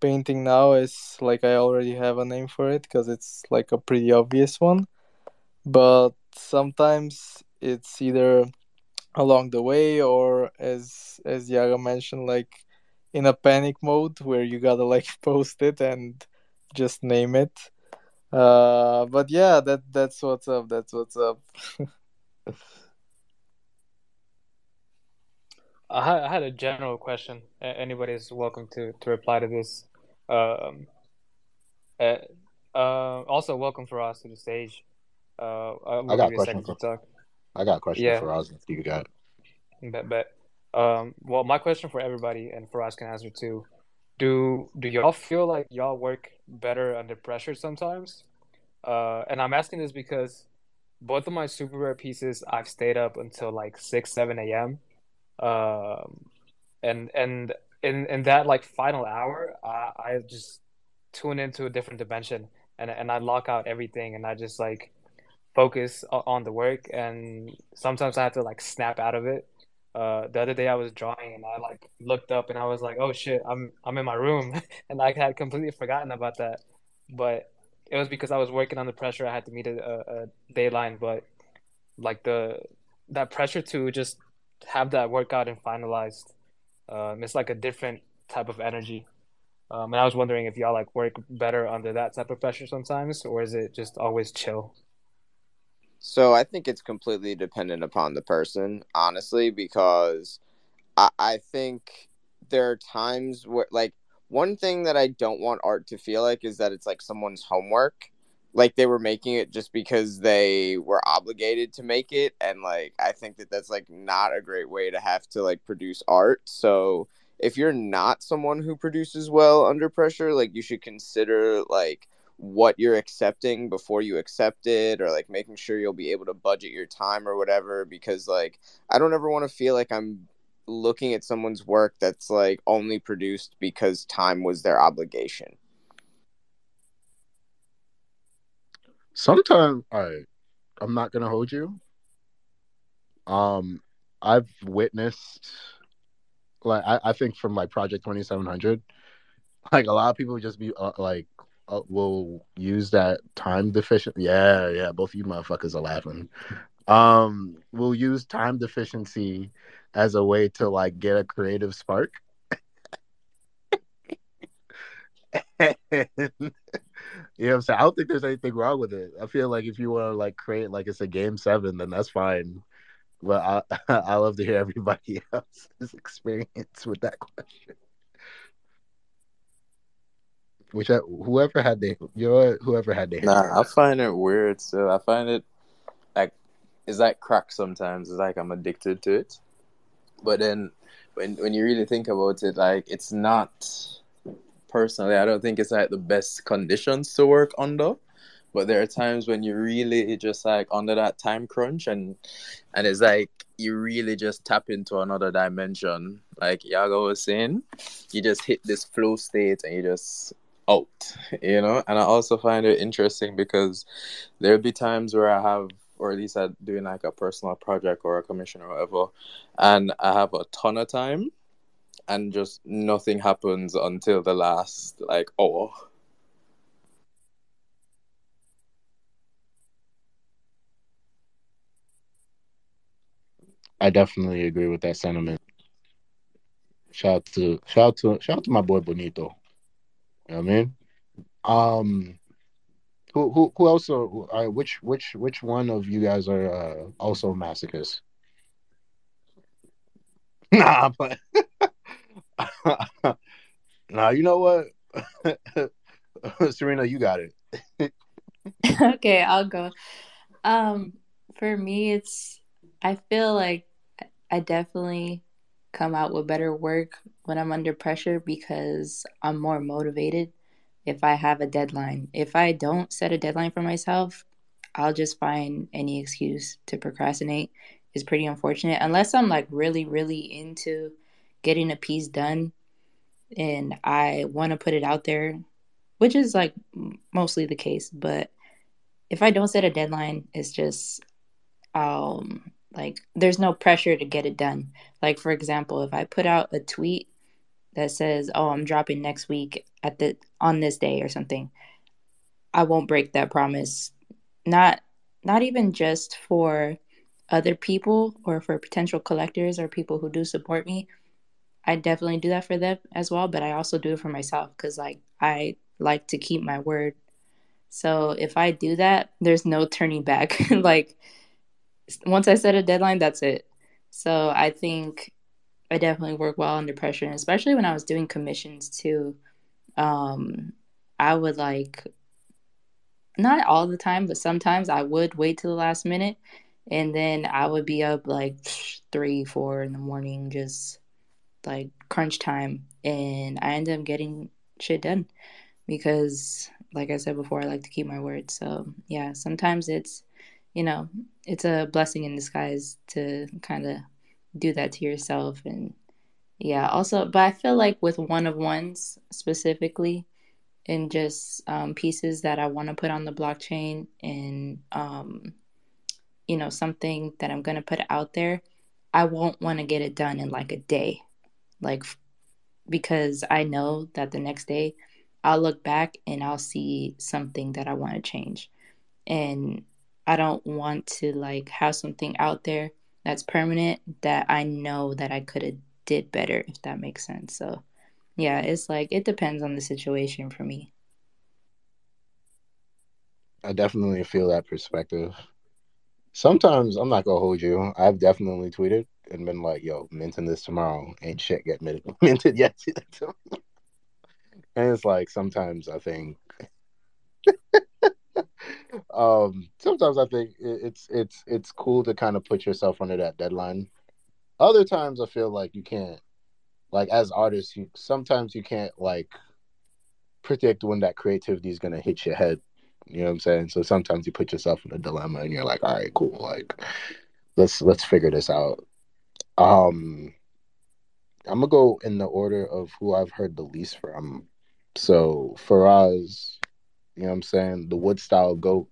painting now is like I already have a name for it because it's like a pretty obvious one. But sometimes it's either along the way or as as Yaga mentioned, like in a panic mode where you gotta like post it and just name it. Uh, but yeah, that that's what's up. That's what's up. I had, a general question. Anybody's welcome to, to reply to this. Um, uh, uh, also, welcome Faraz to the stage. Uh, I got a question for to talk. I got a question Yeah. for if you got. Bet, bet. Um, well, my question for everybody, and for Faraz can answer too. Do do y'all feel like y'all work better under pressure sometimes? Uh, and I'm asking this because both of my super rare pieces, I've stayed up until like six, seven a.m. Um, and and in in that like final hour, I I just tune into a different dimension, and and I lock out everything, and I just like focus on the work. And sometimes I have to like snap out of it. Uh, the other day I was drawing and I like looked up and I was like, "Oh shit, I'm I'm in my room," and I had completely forgotten about that. But it was because I was working under pressure. I had to meet a, a, a deadline, but like the that pressure to just have that workout and finalized, um, it's like a different type of energy. Um, and I was wondering if y'all like work better under that type of pressure sometimes, or is it just always chill? So I think it's completely dependent upon the person, honestly, because I, I think there are times where, like, one thing that I don't want art to feel like is that it's like someone's homework. Like they were making it just because they were obligated to make it. And, like, I think that that's, like, not a great way to have to, like, produce art. So if you're not someone who produces well under pressure, like, you should consider, like, what you're accepting before you accept it or like making sure you'll be able to budget your time or whatever because like I don't ever want to feel like I'm looking at someone's work that's like only produced because time was their obligation. Sometimes I I'm not gonna hold you. Um I've witnessed like I, I think from like Project Twenty Seven Hundred, like a lot of people just be uh, like uh, will use that time deficient. Yeah, yeah. Both of you motherfuckers are laughing. Um, will use time deficiency as a way to like get a creative spark. you know what I'm saying? I don't think there's anything wrong with it. I feel like if you want to like create like it's a game seven, then that's fine. But I I love to hear everybody else's experience with that question. Which uh, whoever had their you know whoever had their Nah, I find it weird. So I find it like it's like crack. Sometimes it's like I'm addicted to it. But then when when you really think about it, like it's not personally. I don't think it's like the best conditions to work under. But there are times when you really just like under that time crunch and and it's like you really just tap into another dimension. Like Yaga was saying, you just hit this flow state and you just out, you know. And I also find it interesting because there'll be times where I have, or at least I'm doing like a personal project or a commission or whatever, and I have a ton of time, and just nothing happens until the last like hour. I definitely agree with that sentiment. Shout out to shout out to shout out to my boy Bonito. You know what I mean? Um who who who else are, uh, which which which one of you guys are uh, also masochists? Nah, but nah, you know what? Serena, you got it. okay, I'll go. Um, for me, it's I feel like I definitely come out with better work when I'm under pressure because I'm more motivated if I have a deadline. If I don't set a deadline for myself, I'll just find any excuse to procrastinate. Is pretty unfortunate unless I'm like really really into getting a piece done and I want to put it out there, which is like mostly the case, but if I don't set a deadline, it's just um like there's no pressure to get it done. Like for example, if I put out a tweet that says, "Oh, I'm dropping next week at the on this day or something," I won't break that promise. Not not even just for other people or for potential collectors or people who do support me. I definitely do that for them as well, but I also do it for myself cuz like I like to keep my word. So if I do that, there's no turning back. like once I set a deadline, that's it. So I think I definitely work well under pressure, and especially when I was doing commissions too. Um, I would like not all the time, but sometimes I would wait till the last minute, and then I would be up like three, four in the morning, just like crunch time, and I ended up getting shit done because, like I said before, I like to keep my word. So yeah, sometimes it's you know it's a blessing in disguise to kind of do that to yourself and yeah also but i feel like with one of ones specifically and just um, pieces that i want to put on the blockchain and um, you know something that i'm going to put out there i won't want to get it done in like a day like because i know that the next day i'll look back and i'll see something that i want to change and i don't want to like have something out there that's permanent that I know that I could have did better if that makes sense. So yeah, it's like it depends on the situation for me. I definitely feel that perspective. Sometimes I'm not gonna hold you. I've definitely tweeted and been like, "Yo, minting this tomorrow ain't shit get minted, minted yet." and it's like sometimes I think, um, sometimes I think it's it's it's cool to kind of put yourself under that deadline. Other times I feel like you can't, like as artists, you sometimes you can't like predict when that creativity is gonna hit your head. You know what I'm saying? So sometimes you put yourself in a dilemma and you're like, all right, cool, like let's let's figure this out. Um I'm gonna go in the order of who I've heard the least from. So Faraz, you know what I'm saying, the wood style goat.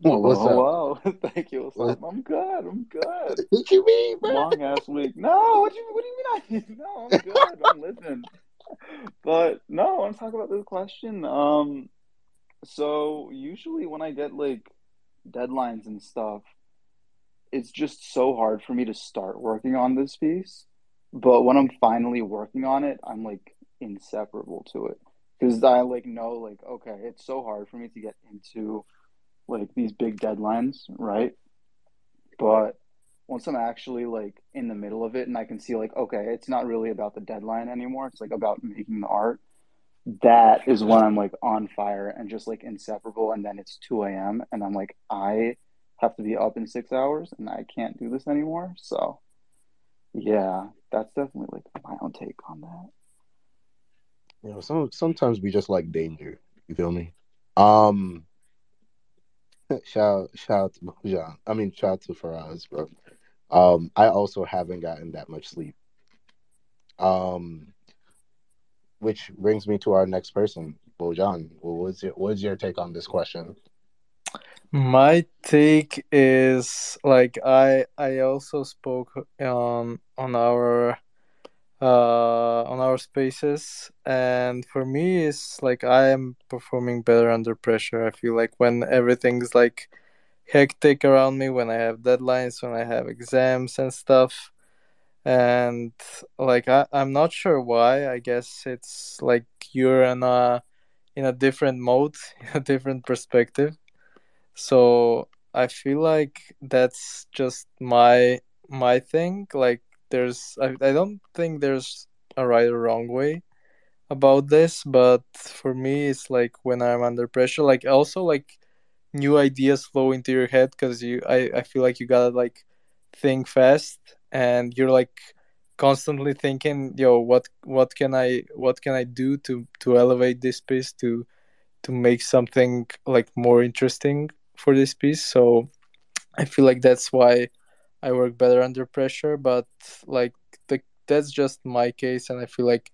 Whoa, What's up? whoa. Thank you. What? I'm good. I'm good. what you mean, bro? Long ass week. No, what you what do you mean I no, I'm good. I'm listening. But no, I want to talk about this question. Um so usually when I get like deadlines and stuff, it's just so hard for me to start working on this piece. But when I'm finally working on it, I'm like inseparable to it. Because I like know like, okay, it's so hard for me to get into like these big deadlines, right? But once I'm actually like in the middle of it and I can see like, okay, it's not really about the deadline anymore. It's like about making the art. That is when I'm like on fire and just like inseparable. And then it's 2 a.m. and I'm like, I have to be up in six hours and I can't do this anymore. So yeah, that's definitely like my own take on that. You know, some sometimes we just like danger. You feel me? Um shout shout out to. I mean shout out to Faraz, bro. Um I also haven't gotten that much sleep. Um which brings me to our next person, Bojan. What was your what's your take on this question? My take is like I I also spoke on on our uh on our spaces and for me it's like I am performing better under pressure. I feel like when everything's like hectic around me, when I have deadlines, when I have exams and stuff. And like I, I'm not sure why. I guess it's like you're in a in a different mode, a different perspective. So I feel like that's just my my thing. Like there's I, I don't think there's a right or wrong way about this, but for me it's like when I'm under pressure, like also like new ideas flow into your head because you I, I feel like you gotta like think fast and you're like constantly thinking, yo, what what can I what can I do to to elevate this piece to to make something like more interesting for this piece. So I feel like that's why I work better under pressure. But like the that's just my case, and I feel like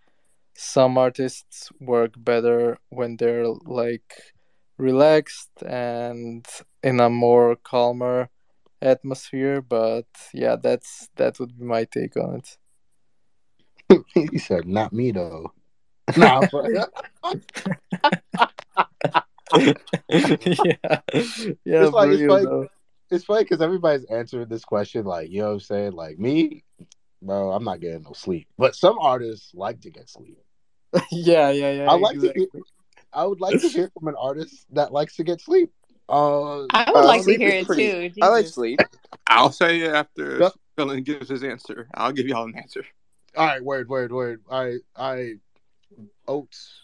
some artists work better when they're like relaxed and in a more calmer atmosphere. But yeah, that's that would be my take on it. he said, not me though. Nah, but yeah, yeah, it's like for it's like though. it's funny because everybody's answering this question like you know what I'm saying. Like me, bro, I'm not getting no sleep. But some artists like to get sleep. yeah, yeah, yeah, I like to. Hear. I would like to hear from an artist that likes to get sleep. Uh, I would Uh, like to sleep hear it pretty. too. I like sleep. I'll say it after Yep. Dylan gives his answer. I'll give y'all an answer. all right, word, word, word. I, I, oats.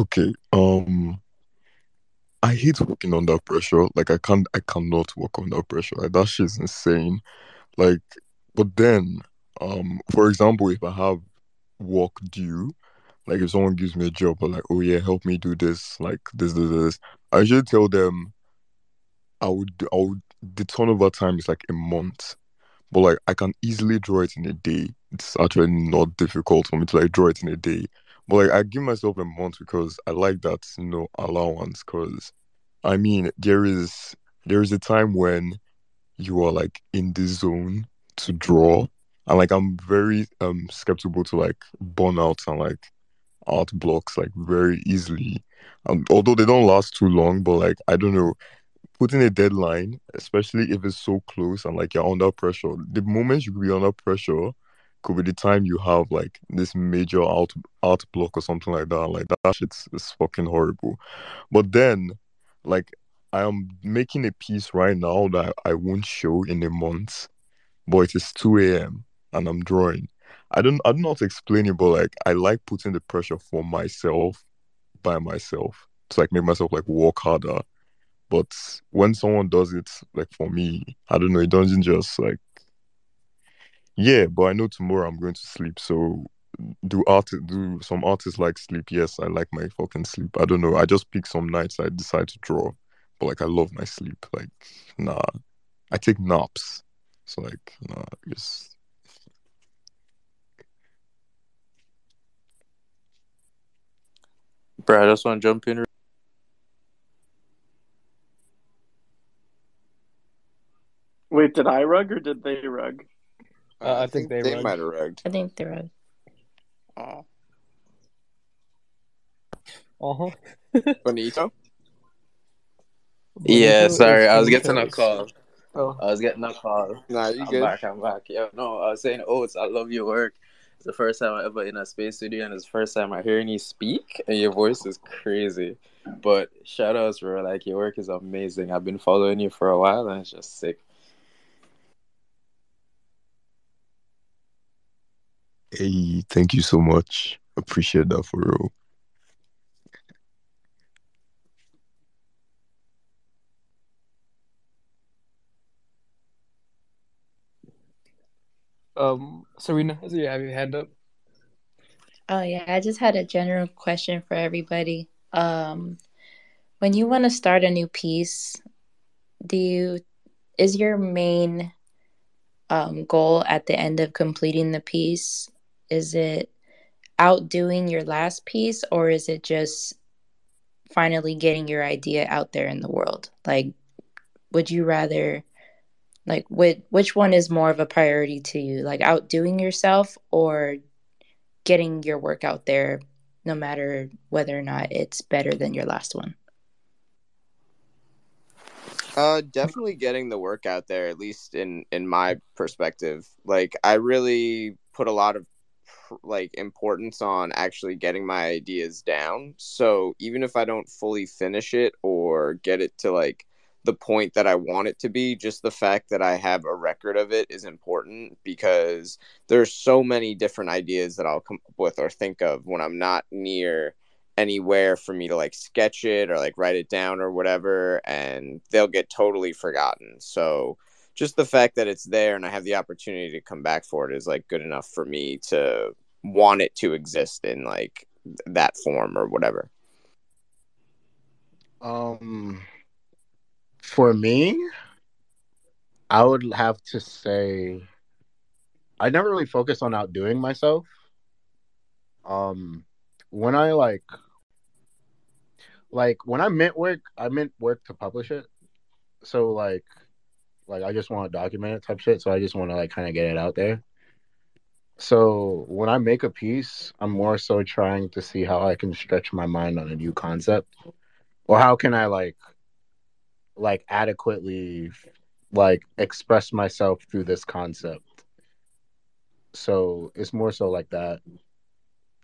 Okay. Um, I hate working under pressure. Like I can't, I cannot work under pressure. Like that shit's insane. Like, but then, um, for example, if I have work due, like if someone gives me a job, like, oh yeah, help me do this, like this, this, this, I should tell them I would, I would. The turnover time is like a month, but like I can easily draw it in a day. It's actually not difficult for me to like draw it in a day. But like I give myself a month because I like that, you know, allowance. Because I mean, there is there is a time when you are like in the zone to draw, and like I'm very um skeptical to like burnout and like art blocks like very easily. Um, although they don't last too long, but like I don't know, putting a deadline, especially if it's so close and like you're under pressure, the moment you be under pressure could be the time you have like this major out out block or something like that. Like that shit's is fucking horrible. But then, like I am making a piece right now that I won't show in a month, but it is 2 a.m. and I'm drawing. I don't I don't know how to explain it, but like I like putting the pressure for myself by myself to like make myself like work harder. But when someone does it like for me, I don't know, it doesn't just like yeah, but I know tomorrow I'm going to sleep, so do art do some artists like sleep? Yes, I like my fucking sleep. I don't know. I just pick some nights I decide to draw. But like I love my sleep. Like, nah. I take naps. So like, nah, just Bro, I just want to jump in. Wait, did I rug or did they rug? Uh, I think they they might have rugged. I think they're right. Oh. Uh-huh. Bonito. Yeah, sorry, I was getting a call. Oh. I was getting a call. Nah, you I'm good. back. I'm back. Yeah, no, I was saying, Oates, I love your work. It's the first time I ever in a space studio, and it's the first time I hearing you speak, and your voice is crazy. But shout outs, bro. Like your work is amazing. I've been following you for a while, and it's just sick. Hey, thank you so much. Appreciate that for real. Um, Serena, I see you have your hand up. Oh yeah, I just had a general question for everybody. Um, when you want to start a new piece, do you is your main um, goal at the end of completing the piece? Is it outdoing your last piece, or is it just finally getting your idea out there in the world? Like, would you rather, like, which which one is more of a priority to you? Like outdoing yourself or getting your work out there, no matter whether or not it's better than your last one? Uh, definitely getting the work out there, at least in in my perspective. Like, I really put a lot of like importance on actually getting my ideas down. So even if I don't fully finish it or get it to like the point that I want it to be, just the fact that I have a record of it is important because there's so many different ideas that I'll come up with or think of when I'm not near anywhere for me to like sketch it or like write it down or whatever and they'll get totally forgotten so just the fact that it's there and i have the opportunity to come back for it is like good enough for me to want it to exist in like that form or whatever Um, for me, I would have to say I never really focused on outdoing myself. Um, when I like, like when I meant work, I meant work to publish it. So like, like I just want to document it type shit. So I just want to like kind of get it out there. So when I make a piece, I'm more so trying to see how I can stretch my mind on a new concept, or how can I like, like adequately, like express myself through this concept. So it's more so like that.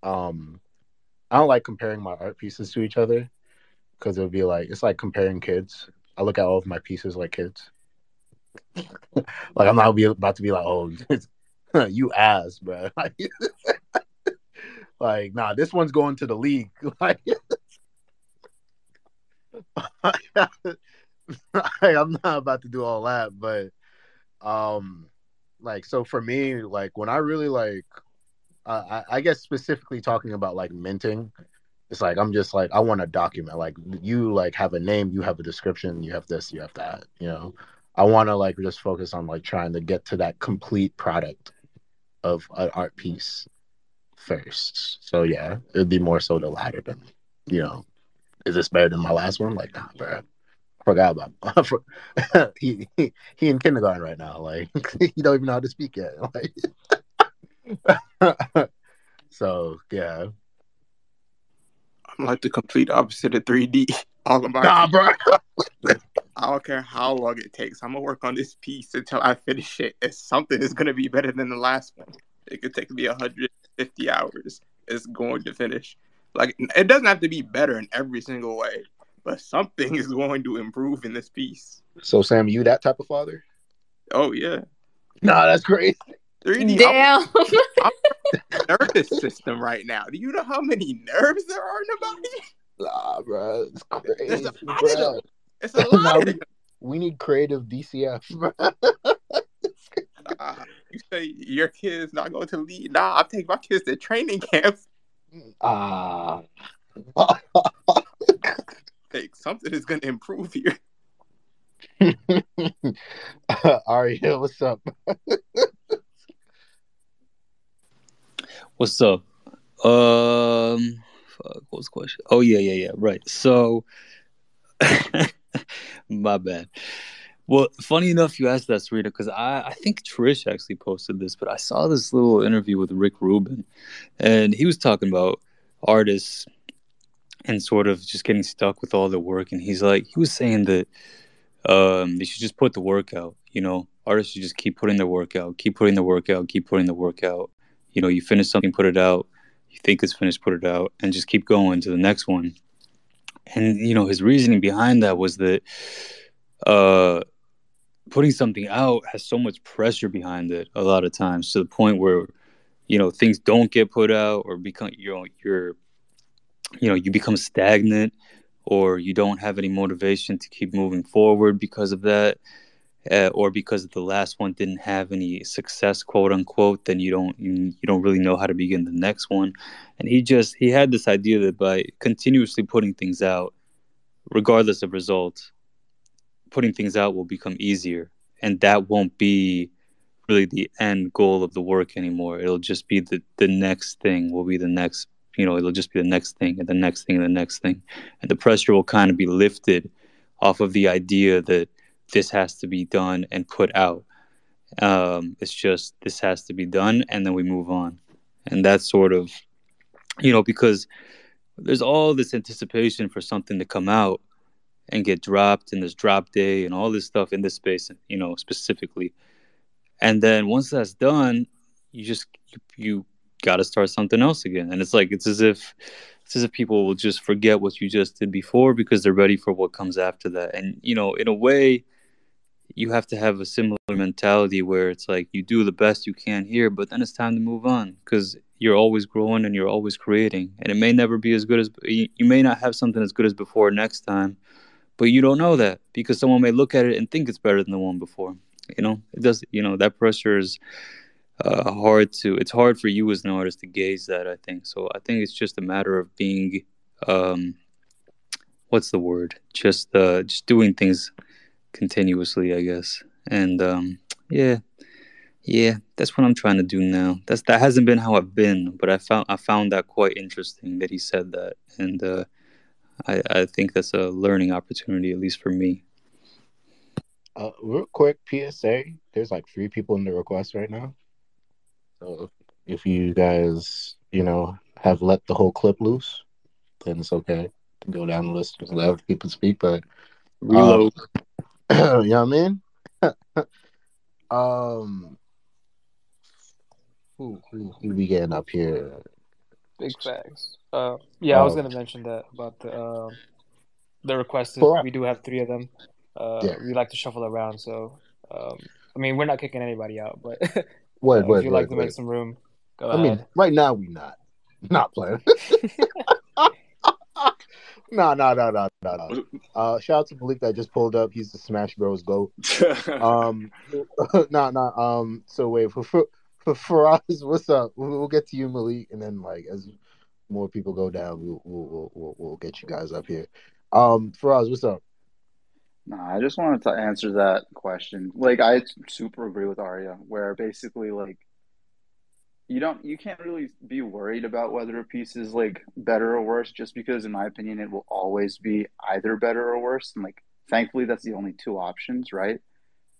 Um, I don't like comparing my art pieces to each other because it would be like it's like comparing kids. I look at all of my pieces like kids. Like I'm not be about to be like, oh, you ass, bro. Like, like, nah, this one's going to the league. Like, I'm not about to do all that, but um, like, so for me, like when I really like, I, I guess specifically talking about like minting, it's like I'm just like I want to document. Like you like have a name, you have a description, you have this, you have that. You know, I want to like just focus on like trying to get to that complete product of an art piece first. So yeah, it'd be more so the latter than you know. Is this better than my last one? Like, nah, bro. Forgot about he, he he in kindergarten right now. Like he don't even know how to speak yet. Like, so yeah. I'm like the complete opposite of 3D. All about Nah, bro. I don't care how long it takes. I'm gonna work on this piece until I finish it. If something is gonna be better than the last one, it could take me 150 hours. It's going to finish. Like it doesn't have to be better in every single way, but something is going to improve in this piece. So Sam, you that type of father? Oh yeah, Nah, that's crazy. 3D. Damn. I'm, I'm nervous system right now. Do you know how many nerves there are in the body? Nah, bro, it's There's crazy, a lot of them. bro. It's a nah, lot we, we need creative DCF, bro. Nah, you say your kid's not going to lead. Nah, I'm taking my kids to training camps. Ah. Like something is going to improve here. Aria, what's up? What's up? Um, fuck, what was the question? Oh yeah, yeah, yeah. Right. So, my bad. Well, funny enough, you asked that, Sarita, because I, I think Trish actually posted this, but I saw this little interview with Rick Rubin, and he was talking about artists and sort of just getting stuck with all the work, and he's like, he was saying that um, they should just put the work out. You know, artists should just keep putting their work out, keep putting the work out, keep putting the work out. You know, you finish something, put it out. You think it's finished, put it out, and just keep going to the next one. And you know, his reasoning behind that was that uh, putting something out has so much pressure behind it a lot of times to the point where you know things don't get put out or become you know you're you know you become stagnant or you don't have any motivation to keep moving forward because of that uh, or because the last one didn't have any success quote unquote then you don't you, you don't really know how to begin the next one. And he just he had this idea that by continuously putting things out regardless of result, putting things out will become easier. And that won't be really the end goal of the work anymore. It'll just be the the next thing will be the next you know it'll just be the next thing and the next thing and the next thing. And the pressure will kind of be lifted off of the idea that this has to be done and put out. Um, it's just this has to be done and then we move on. And that's sort of you know because there's all this anticipation for something to come out and get dropped and there's drop day and all this stuff in this space you know specifically. And then once that's done you just you, you got to start something else again. And it's like it's as if it's as if people will just forget what you just did before because they're ready for what comes after that. And you know in a way you have to have a similar mentality where it's like you do the best you can here but then it's time to move on because you're always growing and you're always creating. And it may never be as good as you may not have something as good as before next time but you don't know that because someone may look at it and think it's better than the one before you know? It does you know that pressure is uh, hard to it's hard for you as an artist to gauge that i think. So i think it's just a matter of being um what's the word? Just uh just doing things continuously i guess and um yeah yeah that's what i'm trying to do now that's that hasn't been how i've been but i found i found that quite interesting that he said that and uh i i think that's a learning opportunity at least for me Uh, real quick PSA. There's like three people in the request right now. So if you guys, you know, have let the whole clip loose, then it's okay to go down the list and let other people speak. But reload uh, you know what I mean? um, who, who who we getting up here? Big facts. Uh, yeah, I was Um, gonna mention that about the uh, the. Correct. We do have three of them. Uh, Yeah. We like to shuffle around, so um, I mean, we're not kicking anybody out, but uh, Wait, if you'd like to make some room, go I ahead. mean, right now we not not playing. no, no, no, no, no, no. Uh, shout out to Malik that just pulled up. He's the Smash Bros. Goat. Um, no, no. Um, so wait for for for Faraz, what's up? We'll, we'll get to you, Malik, and then like as more people go down, we'll we'll we'll, we'll, we'll get you guys up here. Um, Faraz, what's up? Nah, I just wanted to answer that question. Like, I super agree with Arya, where basically, like, you don't, you can't really be worried about whether a piece is like better or worse, just because, in my opinion, it will always be either better or worse. And like, thankfully, that's the only two options, right?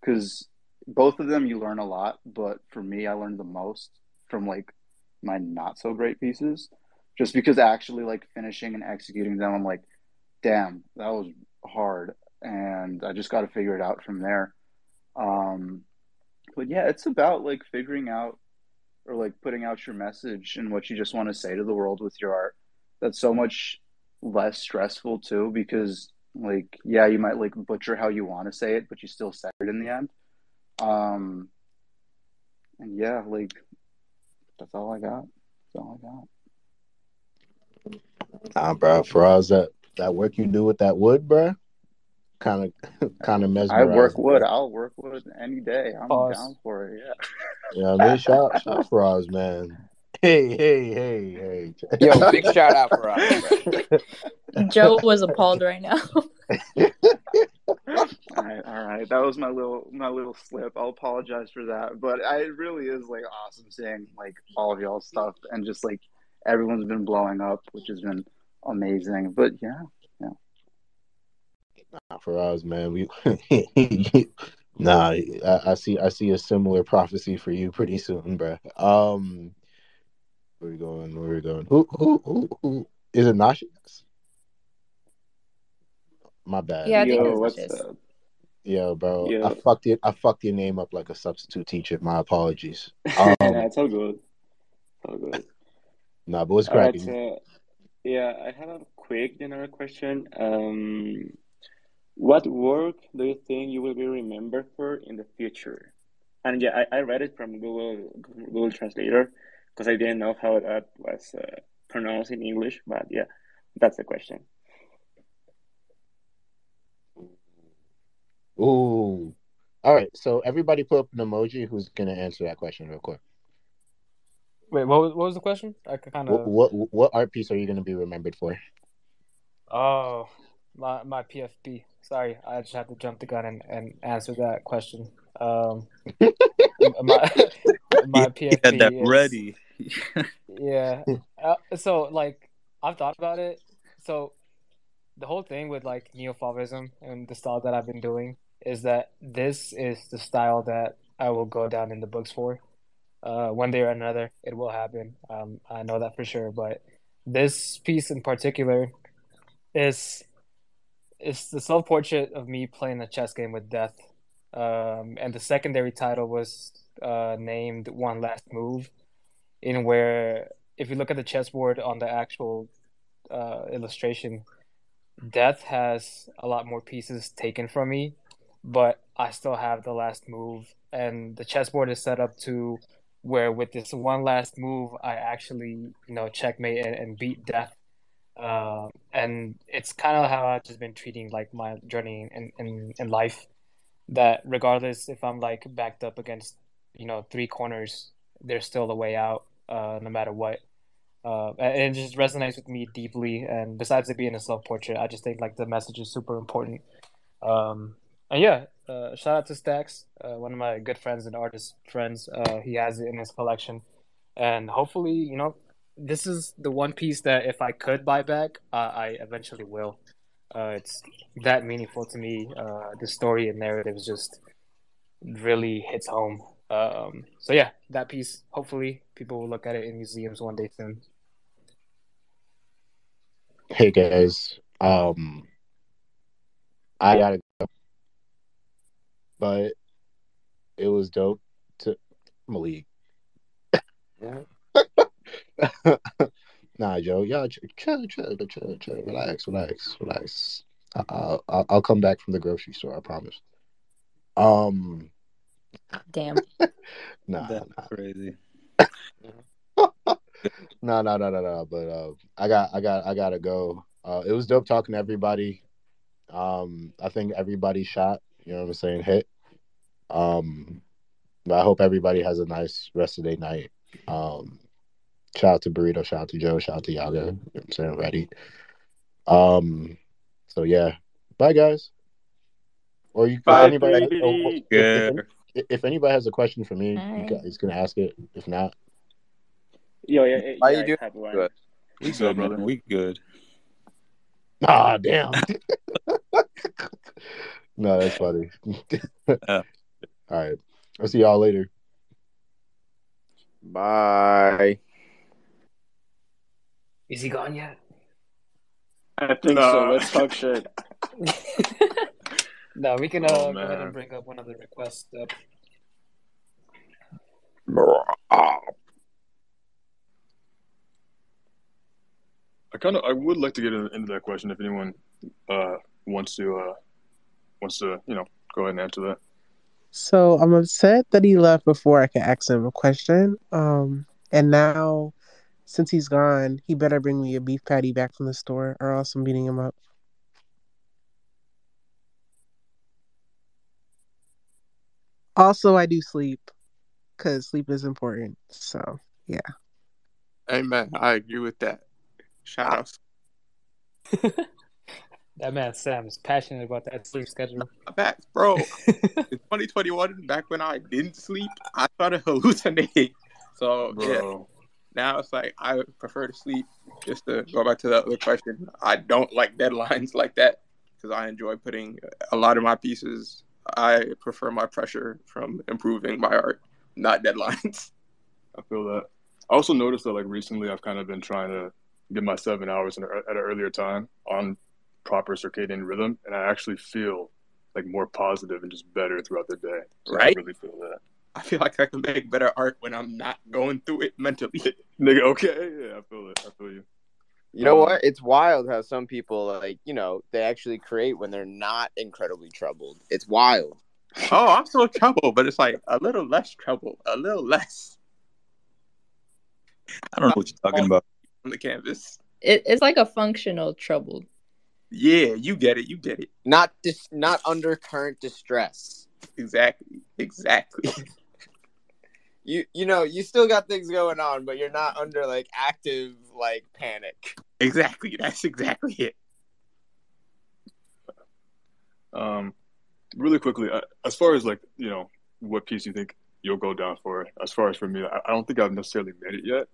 Because both of them you learn a lot, but for me, I learned the most from like my not so great pieces, just because actually like finishing and executing them, I'm like, damn, that was hard, and I just got to figure it out from there. Um, but yeah, it's about like figuring out or like putting out your message and what you just want to say to the world with your art. That's so much less stressful too, because like yeah, you might like butcher how you want to say it, but you still said it in the end. Um, and yeah, like that's all I got. That's all I got. Nah, bro, Faraz, that that work you do with that wood, bro. Kind of kind of mesmerized. I work wood. I'll work wood any day. I'm Pause. down for it. Yeah. You know what I mean? Shout, shout out Faraz, man. Hey, hey, hey, hey. Yo, big shout out for us. Joe was appalled right now. All right, all right. That was my little my little slip. I'll apologize for that. But I, it really is like awesome seeing like all of y'all stuff and just like everyone's been blowing up, which has been amazing. But yeah, yeah. Nah, Faraz, man. We nah. I, I see. I see a similar prophecy for you pretty soon, bruh. Um, where we going? Where we going? Who? Who? Who? who is it? Nashias? My bad. Yeah, I think Yo, it's what's Luscious. up? Yo, bro. Yo. I fucked it. I fucked your name up like a substitute teacher. My apologies. Um, nah, it's all good. It's all good. nah, but what's All right, cracking? so yeah, I have a quick general question. Um, what work do you think you will be remembered for in the future? And yeah, I, I read it from Google Google Translator because I didn't know how that was uh, pronounced in English, but yeah, that's the question. Ooh. All right. So everybody put up an emoji. Who's gonna answer that question real quick? Wait, what was, what was the question? I kind What, of. what what art piece are you gonna be remembered for? Oh, my my PFP. Sorry, I just had to jump the gun and, and answer that question. Um, my my You had that PFP is ready. yeah. Uh, so like I've thought about it. So the whole thing with like neo-Fauvism and the style that I've been doing is that this is the style that I will go down in the books for. Uh, one day or another, it will happen. Um, I know that for sure. But this piece in particular is is the self-portrait of me playing a chess game with death. Um, and the secondary title was uh, named One Last Move, in where if you look at the chessboard on the actual uh, illustration, death has a lot more pieces taken from me, but I still have the last move, and the chessboard is set up to where with this one last move, I actually you know checkmate and, and beat death. Uh, and it's kind of how I've just been treating like my journey in, in, in life. That regardless if I'm like backed up against you know three corners, there's still a way out, uh, no matter what. Uh, and it just resonates with me deeply. And besides it being a self portrait, I just think like the message is super important. Um, and yeah, uh, shout out to Stax, uh, one of my good friends and artist friends. Uh, he has it in his collection, and hopefully, you know, this is the one piece that if I could buy back, uh, I eventually will. Uh, it's that meaningful to me. Uh, the story and narrative just really hits home. Um, so yeah, that piece. Hopefully, people will look at it in museums one day soon. Hey guys. Um, I gotta go, but it was dope to Malik. nah, Joe. Y'all chill, chill, chill, chill, chill. Relax, relax, relax. I- I'll, I'll, I'll come back from the grocery store. I promise. Um, Damn. nah, That's crazy. no, no, no, no, no. But uh, I got, I got, I gotta go. Uh, it was dope talking to everybody. Um, I think everybody shot. You know what I'm saying? Hit. Um, but I hope everybody has a nice rest of their night. Um, shout out to Burrito. Shout out to Joe. Shout out to Yaga. You know I'm saying? Reddy. Um, so yeah. Bye, guys. Or you, if Bye, anybody, Brady. oh, if, if, if, if anybody has a question for me, you Bye. guys can ask it. If not, Yo, yeah, yeah, How yeah, you doing? have one. Good. We So, good, brother. We good. ah, damn. no, that's funny. Yeah. All right. I'll see y'all later. Bye. Is he gone yet? I think No. so. Let's talk shit. no, we can uh, Oh, go ahead and bring up one of the requests. Up. I kind of I would like to get into that question if anyone uh, wants to uh, wants to you know go ahead and answer that. So I'm upset that he left before I could ask him a question. Um, and now, since he's gone, he better bring me a beef patty back from the store, or else I'm beating him up. Also, I do sleep because sleep is important. So, yeah. Amen. I agree with that. Shout out. that man Sam is passionate about that sleep schedule. Back, bro. in 2021, back when I didn't sleep, I started hallucinating. So, bro. yeah now it's like I prefer to sleep. Just to go back to the other question, I don't like deadlines like that because I enjoy putting a lot of my pieces. I prefer my pressure from improving my art, not deadlines. I feel that. I also noticed that like recently I've kind of been trying to get my seven hours at an earlier time on proper circadian rhythm, and I actually feel like more positive and just better throughout the day. So Right? I really feel that. I feel like I can make better art when I'm not going through it mentally. Nigga, okay, yeah, I feel it. I feel you. You know Um, what? It's wild how some people like, you know, they actually create when they're not incredibly troubled. It's wild. Oh, I'm still troubled, but it's like a little less trouble, a little less I don't know what you're talking about. on the canvas. It, it's like a functional trouble. Yeah, you get it. You get it. Not dis- not under current distress. Exactly. Exactly. You you know, you still got things going on, but you're not under like active like panic. exactly. That's exactly it. Um, really quickly, uh, as far as like you know, what piece you think you'll go down for? As far as for me, I, I don't think I've necessarily made it yet.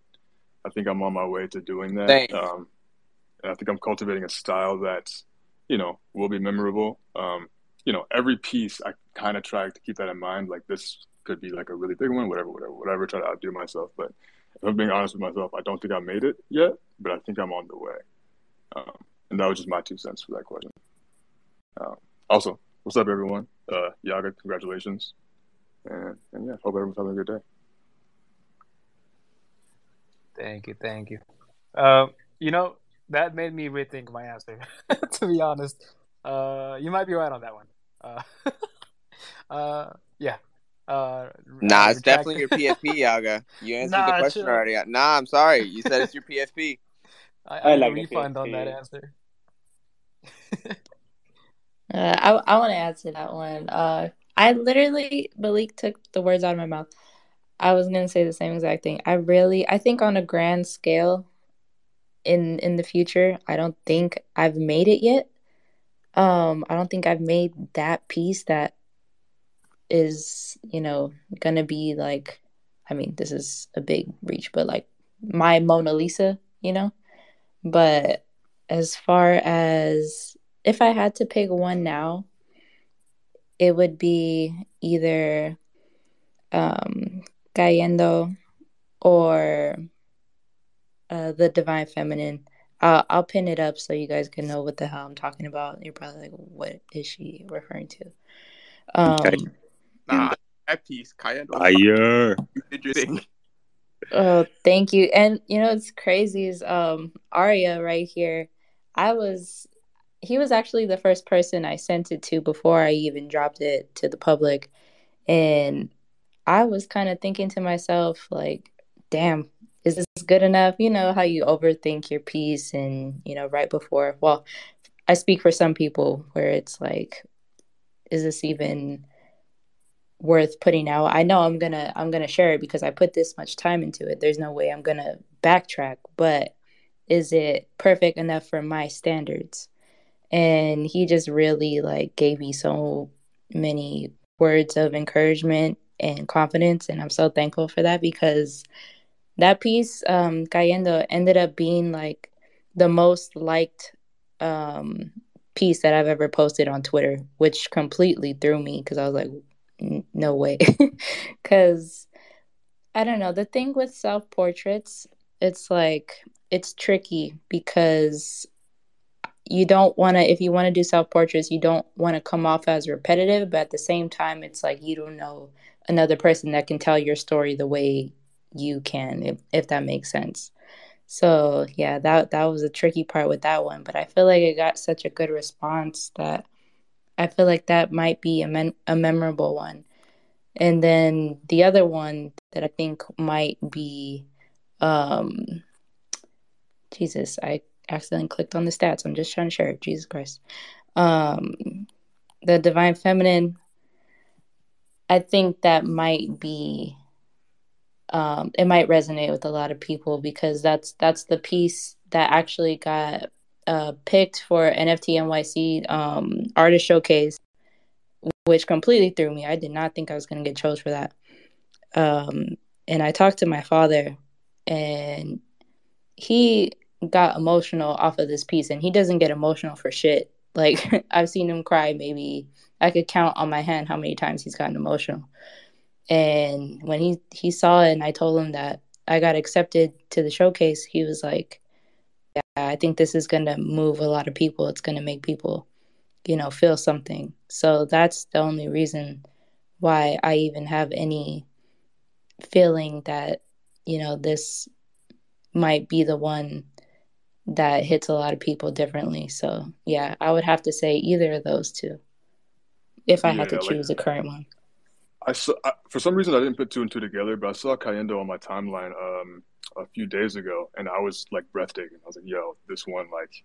I think I'm on my way to doing that. Same. Um, and I think I'm cultivating a style that, you know, will be memorable. Um, you know, every piece I kind of try to keep that in mind. Like this could be like a really big one, whatever, whatever, whatever. Try to outdo myself, but if I'm being honest with myself, I don't think I made it yet, but I think I'm on the way. Um, and that was just my two cents for that question. Um, also, what's up, everyone? Uh, Yaga, congratulations, and and yeah, hope everyone's having a good day. Thank you, thank you. Uh, you know that made me rethink my answer. to be honest, uh, you might be right on that one. Uh, uh, yeah. Uh, Nah, it's definitely retract- your PFP, Yaga. You answered Nah, the question chill. already. Nah, I'm sorry. You said it's your PFP. I, I I, like need the a refund on that answer. Uh, I I want to answer that one. Uh, I literally Malik took the words out of my mouth. I was gonna say the same exact thing. I really, I think on a grand scale, in in the future, I don't think I've made it yet. Um, I don't think I've made that piece that is, you know, gonna be like. I mean, this is a big reach, but like my Mona Lisa, you know. But as far as if I had to pick one now, it would be either um, Cayendo or uh, the Divine Feminine. I'll, I'll pin it up so you guys can know what the hell I'm talking about. You're probably like, what is she referring to? Okay. Nah, that piece, Kaya. Fire. Interesting. Oh, thank you. And you know it's crazy is um Arya right here. I was he was actually the first person I sent it to before I even dropped it to the public. And I was kind of thinking to myself, like, damn, is this good enough? You know how you overthink your piece and, you know, right before, well, I speak for some people where it's like, is this even worth putting out? I know I'm gonna I'm gonna share it because I put this much time into it. There's no way I'm gonna backtrack, but is it perfect enough for my standards? And he just really like gave me so many words of encouragement and confidence and I'm so thankful for that because that piece, um, Cayendo, ended up being like the most liked um piece that I've ever posted on Twitter, which completely threw me because I was like, "N- no way. Because I don't know, the thing with self portraits, it's like, it's tricky because you don't want to, if you want to do self portraits, you don't want to come off as repetitive, but at the same time, it's like you don't know another person that can tell your story the way you can, if, if that makes sense. So yeah, that that was a tricky part with that one, but I feel like it got such a good response that I feel like that might be a, mem- a memorable one. And then the other one that I think might be, um, Jesus, I accidentally clicked on the stats. I'm just trying to share it. Jesus Christ. Um, the Divine Feminine. I think that might be um, it might resonate with a lot of people because that's that's the piece that actually got uh, picked for NFT NYC um, artist showcase, which completely threw me. I did not think I was going to get chose for that. Um, and I talked to my father, and he got emotional off of this piece, and he doesn't get emotional for shit. Like I've seen him cry maybe I could count on my hand how many times he's gotten emotional. And when he he saw it and I told him that I got accepted to the showcase, he was like, "Yeah, I think this is going to move a lot of people. It's going to make people, you know, feel something." So that's the only reason why I even have any feeling that, you know, this might be the one that hits a lot of people differently. So, yeah, I would have to say either of those two if I had to Yeah, like choose a current one. I saw I, for some reason I didn't put two and two together, but I saw Cayendo on my timeline um a few days ago, and I was like breathtaking. I was like, "Yo, this one, like,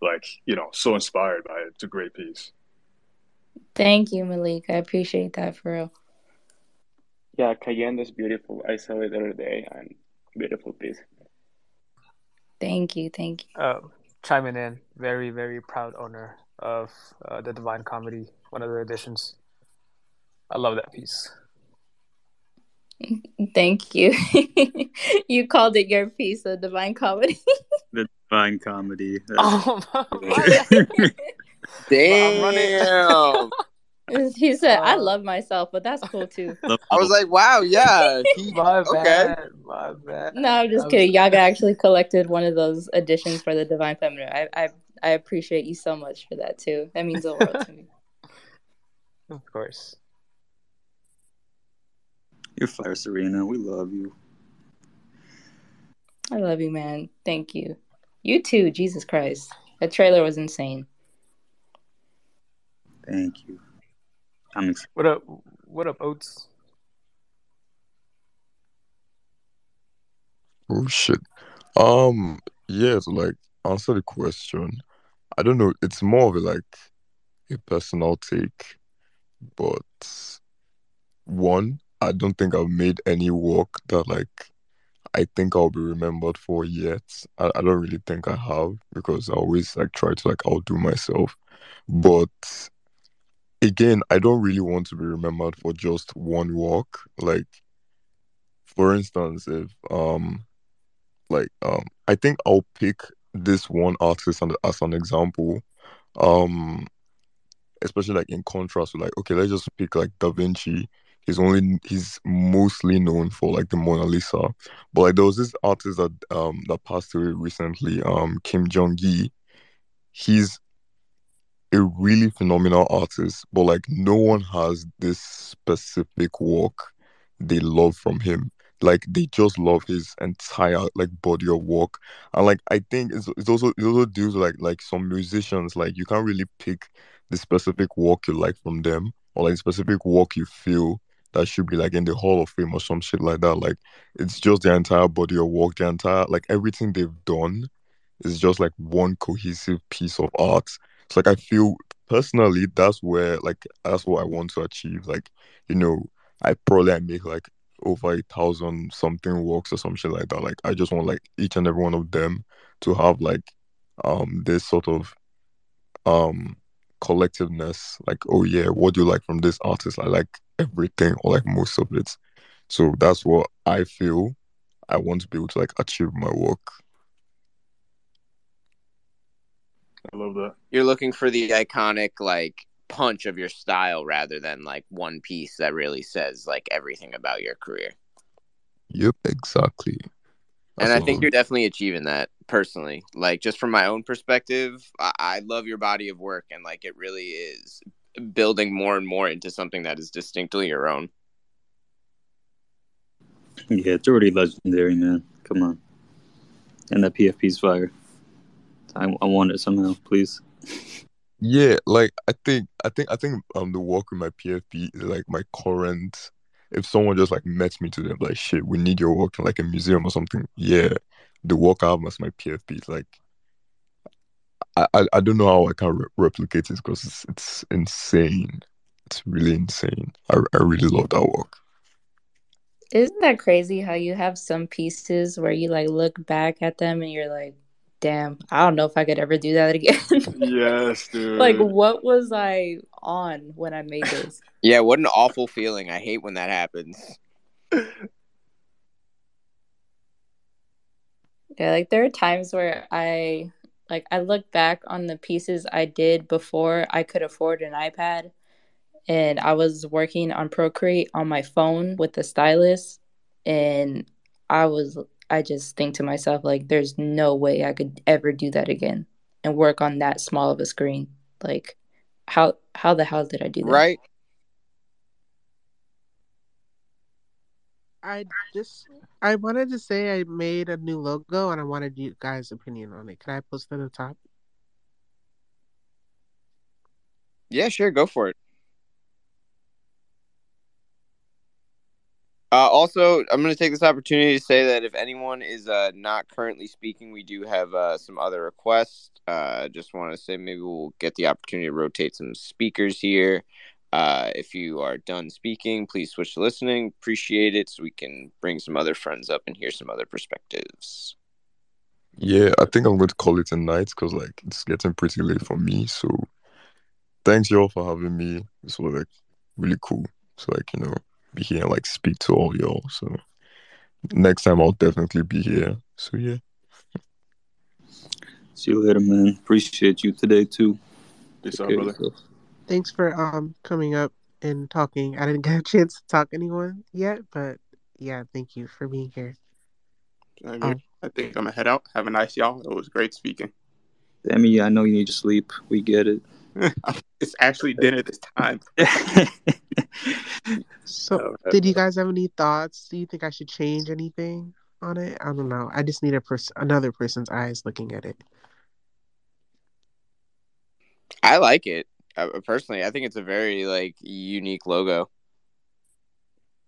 like you know, so inspired by it. It's a great piece." Thank you, Malik. I appreciate that for real. Yeah, Cayenne is beautiful. I saw it the other day and beautiful piece. Thank you. Thank you. Uh, chiming in, very very proud owner of uh, the Divine Comedy, one of the editions. I love that piece. Thank you. you called it your piece of divine comedy. The divine comedy. Oh my god. Damn. he said, "I love myself, but that's cool too." I was like, wow, yeah. He, My okay. My bad. No, I'm just I'm kidding. Yaga actually collected one of those editions for the Divine Feminine. I, I I appreciate you so much for that too. That means the world to me. Of course. You're fire, Serena. We love you. I love you, man. Thank you. You too. Jesus Christ, that trailer was insane. Thank you. I'm excited. What up? What up, Oats? Oh shit. Um, yeah, to like answer the question, I don't know. It's more of a like a personal take, but one, I don't think I've made any work that like I think I'll be remembered for yet. I, I don't really think I have because I always like try to like outdo myself. But again, I don't really want to be remembered for just one work. Like, for instance, if um like um I think I'll pick this one artist as an example. Um especially like in contrast with like okay, let's just pick like Da Vinci. He's only he's mostly known for like the Mona Lisa. But like there was this artist that um that passed away recently, um Kim Jung Gi. He's a really phenomenal artist, but like no one has this specific work they love from him. Like they just love his entire like body of work, and like I think it's, it's also it also deals like like some musicians like you can't really pick the specific work you like from them or like specific work you feel that should be like in the Hall of Fame or some shit like that. Like it's just their entire body of work, their entire like everything they've done is just like one cohesive piece of art. It's like I feel personally that's where like that's what I want to achieve. Like, you know, I probably I make like over a thousand something works or some shit like that. Like I just want like each and every one of them to have like um this sort of um collectiveness. Like, oh yeah, what do you like from this artist? I like everything or like most of it. So that's what I feel I want to be able to like achieve my work. I love that. You're looking for the iconic like punch of your style rather than like one piece that really says like everything about your career. Yep, exactly. and I think I'm you're definitely achieving that personally. Like just from my own perspective, I, I love your body of work and like it really is building more and more into something that is distinctly your own. Yeah, it's already legendary, man. Come on. And that PFP's fire. I, I want it somehow, please. Yeah, like I think I think I think um the work with my PFP is like my current if someone just like met me to them like shit, we need your work in like a museum or something. Yeah, the work I have as my PFP is like I, I, I don't know how I can re- replicate it because it's it's insane. it's really insane. I I really love that work. Isn't that crazy how you have some pieces where you like look back at them and you're like, damn, I don't know if I could ever do that again. Yes, dude. like, what was I on when I made this? Yeah, what an awful feeling. I hate when that happens. Yeah, like there are times where I like I look back on the pieces I did before I could afford an iPad and I was working on Procreate on my phone with the stylus and I was I just think to myself like there's no way I could ever do that again and work on that small of a screen. Like how how the hell did I do that? Right? I just I wanted to say I made a new logo and I wanted you guys' opinion on it. Can I post it at the top? Yeah, sure, go for it. Uh, also, I'm going to take this opportunity to say that if anyone is uh, not currently speaking, we do have uh, some other requests. Uh, just want to say maybe we'll get the opportunity to rotate some speakers here. Uh, if you are done speaking, please switch to listening. Appreciate it so we can bring some other friends up and hear some other perspectives. Yeah, I think I'm going to call it a night because like it's getting pretty late for me. So thanks y'all for having me. This was like really cool. So like you know be here and like speak to all y'all. So next time I'll definitely be here. So yeah. See you later, man. Appreciate you today too. Peace Take out, brother. yourself. Thanks for um coming up and talking. I didn't get a chance to talk to anyone yet, but yeah, thank you for being here. I, mean, Um, I think I'm gonna head out. Have a nice y'all. It was great speaking. Demi, I know you need to sleep. We get it. it's actually dinner this time. So, Oh, did you guys have any thoughts? Do you think I should change anything on it? I don't know. I just need a person, another person's eyes looking at it. I like it. Uh, personally, I think it's a very like unique logo.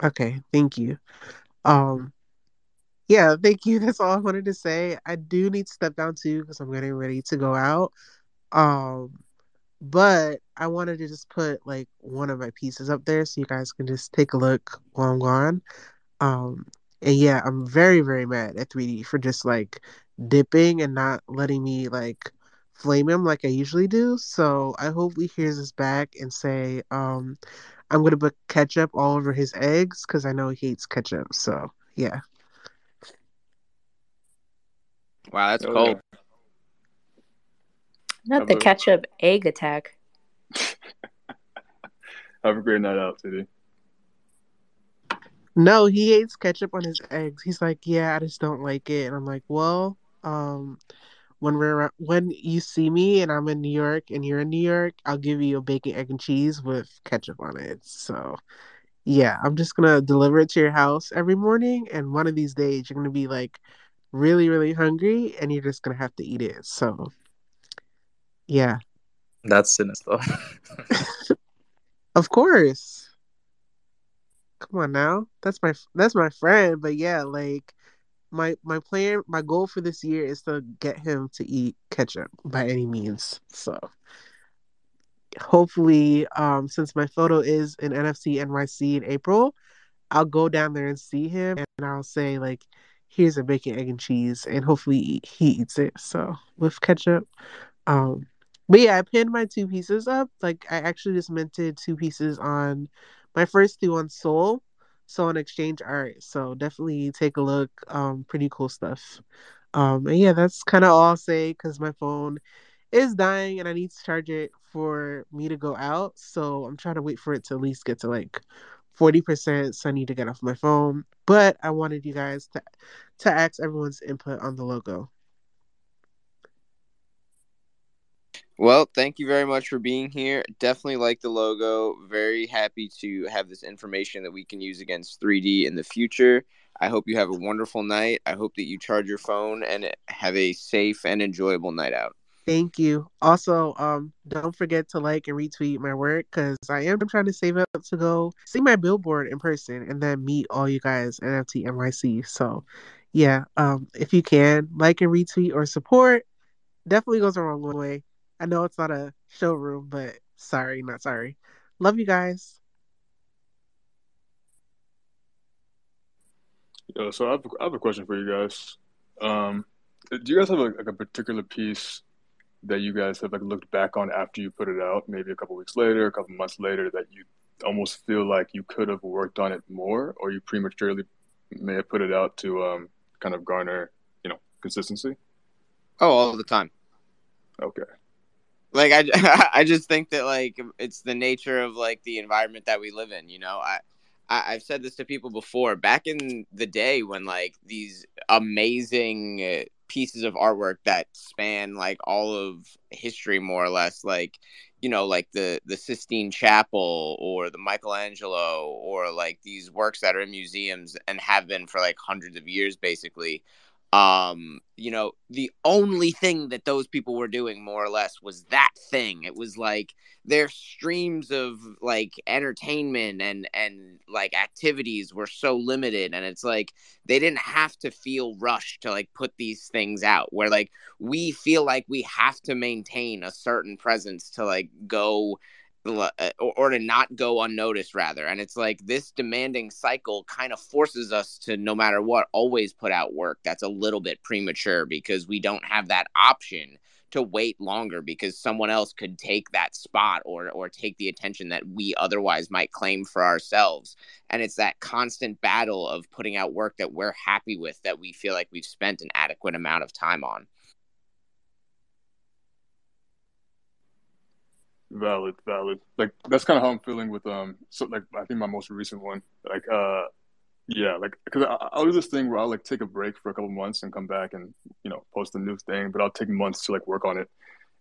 Okay, thank you. Um, yeah, thank you. That's all I wanted to say. I do need to step down too because I'm getting ready to go out. Um, but I wanted to just put like one of my pieces up there so you guys can just take a look while I'm gone. Um, and yeah, I'm very, very mad at 3D for just like dipping and not letting me like flame him like I usually do. So I hope he hears us back and say, um, I'm gonna put ketchup all over his eggs because I know he hates ketchup. So yeah. Wow, that's cold. Not Have the a- ketchup egg attack. Have a great night out, Titty. No, he hates ketchup on his eggs. He's like, yeah, I just don't like it. And I'm like, well, um, when we're when you see me and I'm in New York and you're in New York, I'll give you a bacon, egg, and cheese with ketchup on it. So yeah, I'm just gonna deliver it to your house every morning, and one of these days you're gonna be like really, really hungry, and you're just gonna have to eat it. So yeah, That's sinister. of course. Come on now, that's my that's my friend. But yeah, like my my plan, my goal for this year is to get him to eat ketchup by any means. So hopefully, um, since my photo is in NFT NYC in April, I'll go down there and see him, and I'll say like, "Here's a bacon, egg, and cheese," and hopefully he eats it. So with ketchup, um, but yeah, I pinned my two pieces up. Like I actually just minted two pieces on my first two on Sol, so on Exchange Art. So definitely take a look. Um, pretty cool stuff. Um, and yeah, that's kind of all I'll say because my phone is dying and I need to charge it for me to go out. So I'm trying to wait for it to at least get to like 40%. So I need to get off my phone. But I wanted you guys to to ask everyone's input on the logo. Well, thank you very much for being here. Definitely like the logo. Very happy to have this information that we can use against 3D in the future. I hope you have a wonderful night. I hope that you charge your phone and have a safe and enjoyable night out. Thank you. Also, um, don't forget to like and retweet my work because I am trying to save up to go see my billboard in person and then meet all you guys at NFT NYC. So, yeah, um, if you can like and retweet or support, definitely goes a long way. I know it's not a showroom, but sorry, not sorry. Love you guys. Yeah, so I have, I have a question for you guys. Um, do you guys have a, like a particular piece that you guys have like looked back on after you put it out, maybe a couple weeks later, a couple months later, that you almost feel like you could have worked on it more, or you prematurely may have put it out to um, kind of garner, you know, consistency? Oh, all the time. Okay. Like I, I just think that like it's the nature of like the environment that we live in. You know, I, I I've said this to people before. Back in the day when like these amazing uh, pieces of artwork that span like all of history, more or less, like you know, like the the Sistine Chapel or the Michelangelo or like these works that are in museums and have been for like hundreds of years, basically um you know the only thing that those people were doing more or less was that thing. It was like their streams of like entertainment and and like activities were so limited and it's like they didn't have to feel rushed to like put these things out where like we feel like we have to maintain a certain presence to like go Eh, or, or to not go unnoticed rather. And it's like this demanding cycle kind of forces us to no matter what always put out work that's a little bit premature because we don't have that option to wait longer because someone else could take that spot or or take the attention that we otherwise might claim for ourselves. And it's that constant battle of putting out work that we're happy with that we feel like we've spent an adequate amount of time on Valid, valid. Like that's kind of how I'm feeling with um. So like I think my most recent one, like uh, yeah, like because I'll do this thing where I'll like take a break for a couple months and come back and you know post a new thing, but I'll take months to like work on it.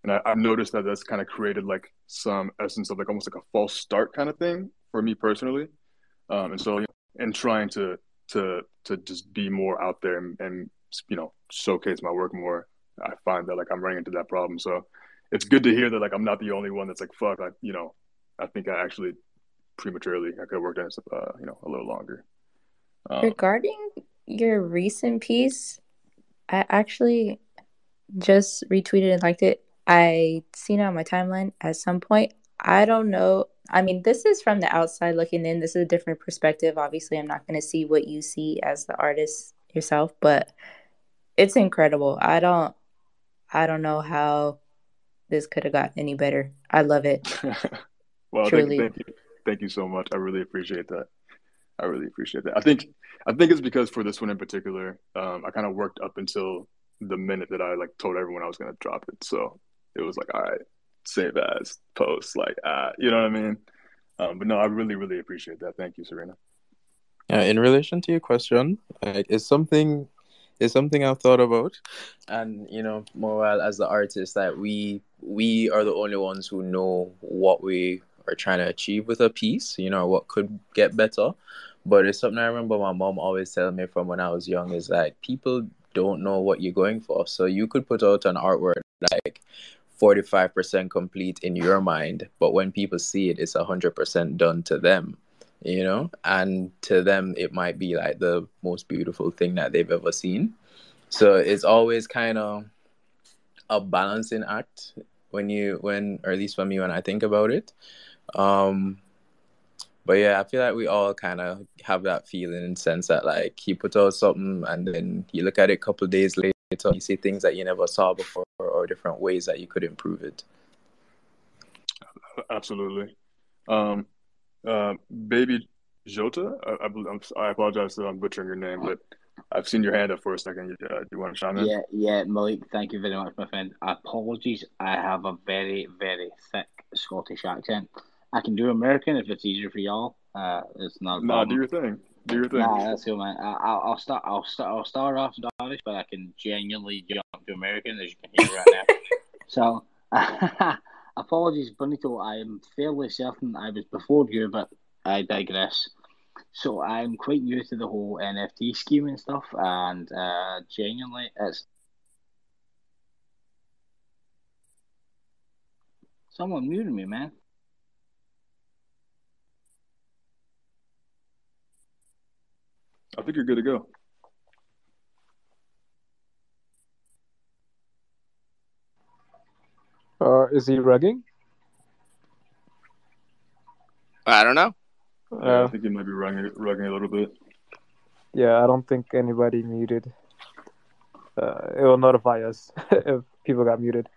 And I, I've noticed that that's kind of created like some essence of like almost like a false start kind of thing for me personally. Um, and so and trying to to to just be more out there and, and you know showcase my work more, I find that like I'm running into that problem. So it's good to hear that like I'm not the only one that's like fuck. I you know I think I actually prematurely I could have worked on it uh, you know a little longer. Um, Regarding your recent piece, I actually just retweeted and liked it. I seen it on my timeline at some point. I don't know. I mean, this is from the outside looking in. This is a different perspective. Obviously, I'm not going to see what you see as the artist yourself, but it's incredible. I don't I don't know how this could have got any better. I love it. well, thank, Truly. thank you, thank you so much. I really appreciate that. I really appreciate that. I think I think it's because for this one in particular, um, I kind of worked up until the minute that I like told everyone I was gonna drop it. So it was like, all right, save as post, like, uh, you know what I mean? Um, but no, I really, really appreciate that. Thank you, Serena. Uh, in relation to your question, like, it's something it's something I've thought about, and you know, Morale as the artist, that we we are the only ones who know what we are trying to achieve with a piece. You know, what could get better. But it's something I remember my mom always telling me from when I was young is that people don't know what you're going for. So you could put out an artwork like 45% complete in your mind, but when people see it, it's 100% done to them, you know? And to them, it might be like the most beautiful thing that they've ever seen. So it's always kind of a balancing act when you, when, or at least for me, when I think about it. Um, but yeah, I feel like we all kind of have that feeling and sense that like you put out something and then you look at it a couple days later, you see things that you never saw before or different ways that you could improve it. Absolutely. Um, uh, baby Jota, I, I, I apologize if I'm butchering your name, but I've seen your hand up for a second. Uh, do you want to chime in? Yeah, yeah, Malik, thank you very much, my friend. Apologies, I have a very, very thick Scottish accent. I can do American if it's easier for y'all. Uh, it's not Nah, do your thing. Do your thing. Nah, that's cool, man. I, I'll, I'll start. I'll start. I'll start off Scottish, but I can genuinely jump to American, as you can hear right now. so, apologies, Bonito. I am fairly certain I was before you, but I digress. So I'm quite new to the whole NFT scheme and stuff, and uh, genuinely, it's someone muted me, man. I think you're good to go. Uh, is he rugging? I don't know. Yeah, I Uh, think you might be rugging, rugging a little bit. yeah, I don't think anybody muted. Uh, it will notify us if people got muted.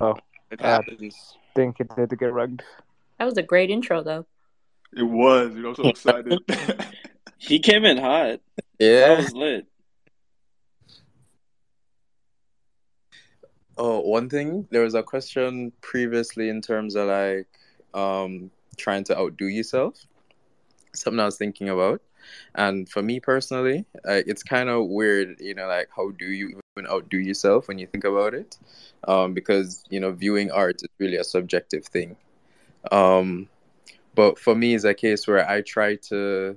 Oh, It I happens. think it did get rugged. That was a great intro, though. It was. You know, I'm so excited. He came in hot. Yeah, That Yeah. was lit. Oh, one thing, there was a question previously in terms of like um trying to outdo yourself. Something I was thinking about. And for me personally, uh, it's kind of weird, you know, like how do you even outdo yourself when you think about it? Um, because, you know, viewing art is really a subjective thing. Um, but for me, it's a case where I try to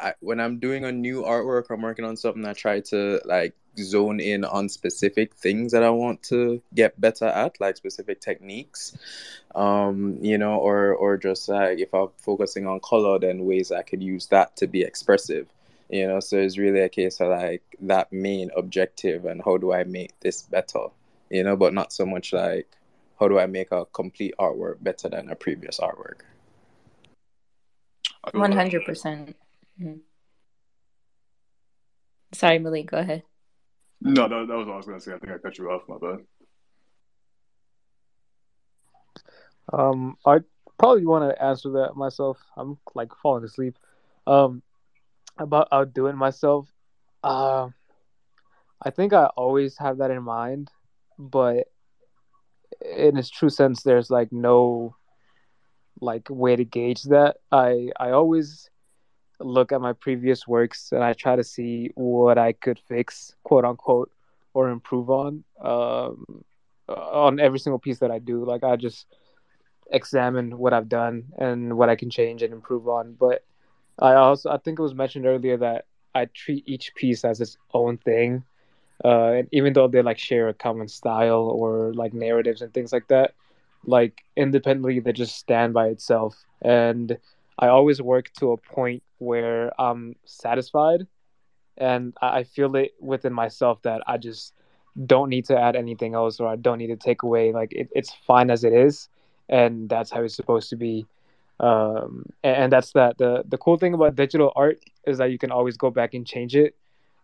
I, when I'm doing a new artwork, I'm working on something. I try to like zone in on specific things that I want to get better at, like specific techniques, um, you know, or or just like if I'm focusing on color, then ways I could use that to be expressive, you know. So it's really a case of like that main objective and how do I make this better, you know, but not so much like how do I make a complete artwork better than a previous artwork. I feel One that. hundred percent. Mm-hmm. Sorry, Malik. Go ahead. No, that, that was all I was gonna say. I think I cut you off. My bad. Um, I probably want to answer that myself. I'm like falling asleep. Um, about outdoing myself. Uh, I think I always have that in mind, but in its true sense, there's like no like way to gauge that. I I always look at my previous works and I try to see what I could fix, quote unquote, or improve on. Um, on every single piece that I do, like I just examine what I've done and what I can change and improve on. But I also I think it was mentioned earlier that I treat each piece as its own thing. Uh, and even though they like share a common style or like narratives and things like that, like independently they just stand by itself. And I always work to a point where I'm satisfied and I feel it within myself that I just don't need to add anything else or I don't need to take away. Like it, it's fine as it is, and that's how it's supposed to be. Um, and, and that's that. the The cool thing about digital art is that you can always go back and change it.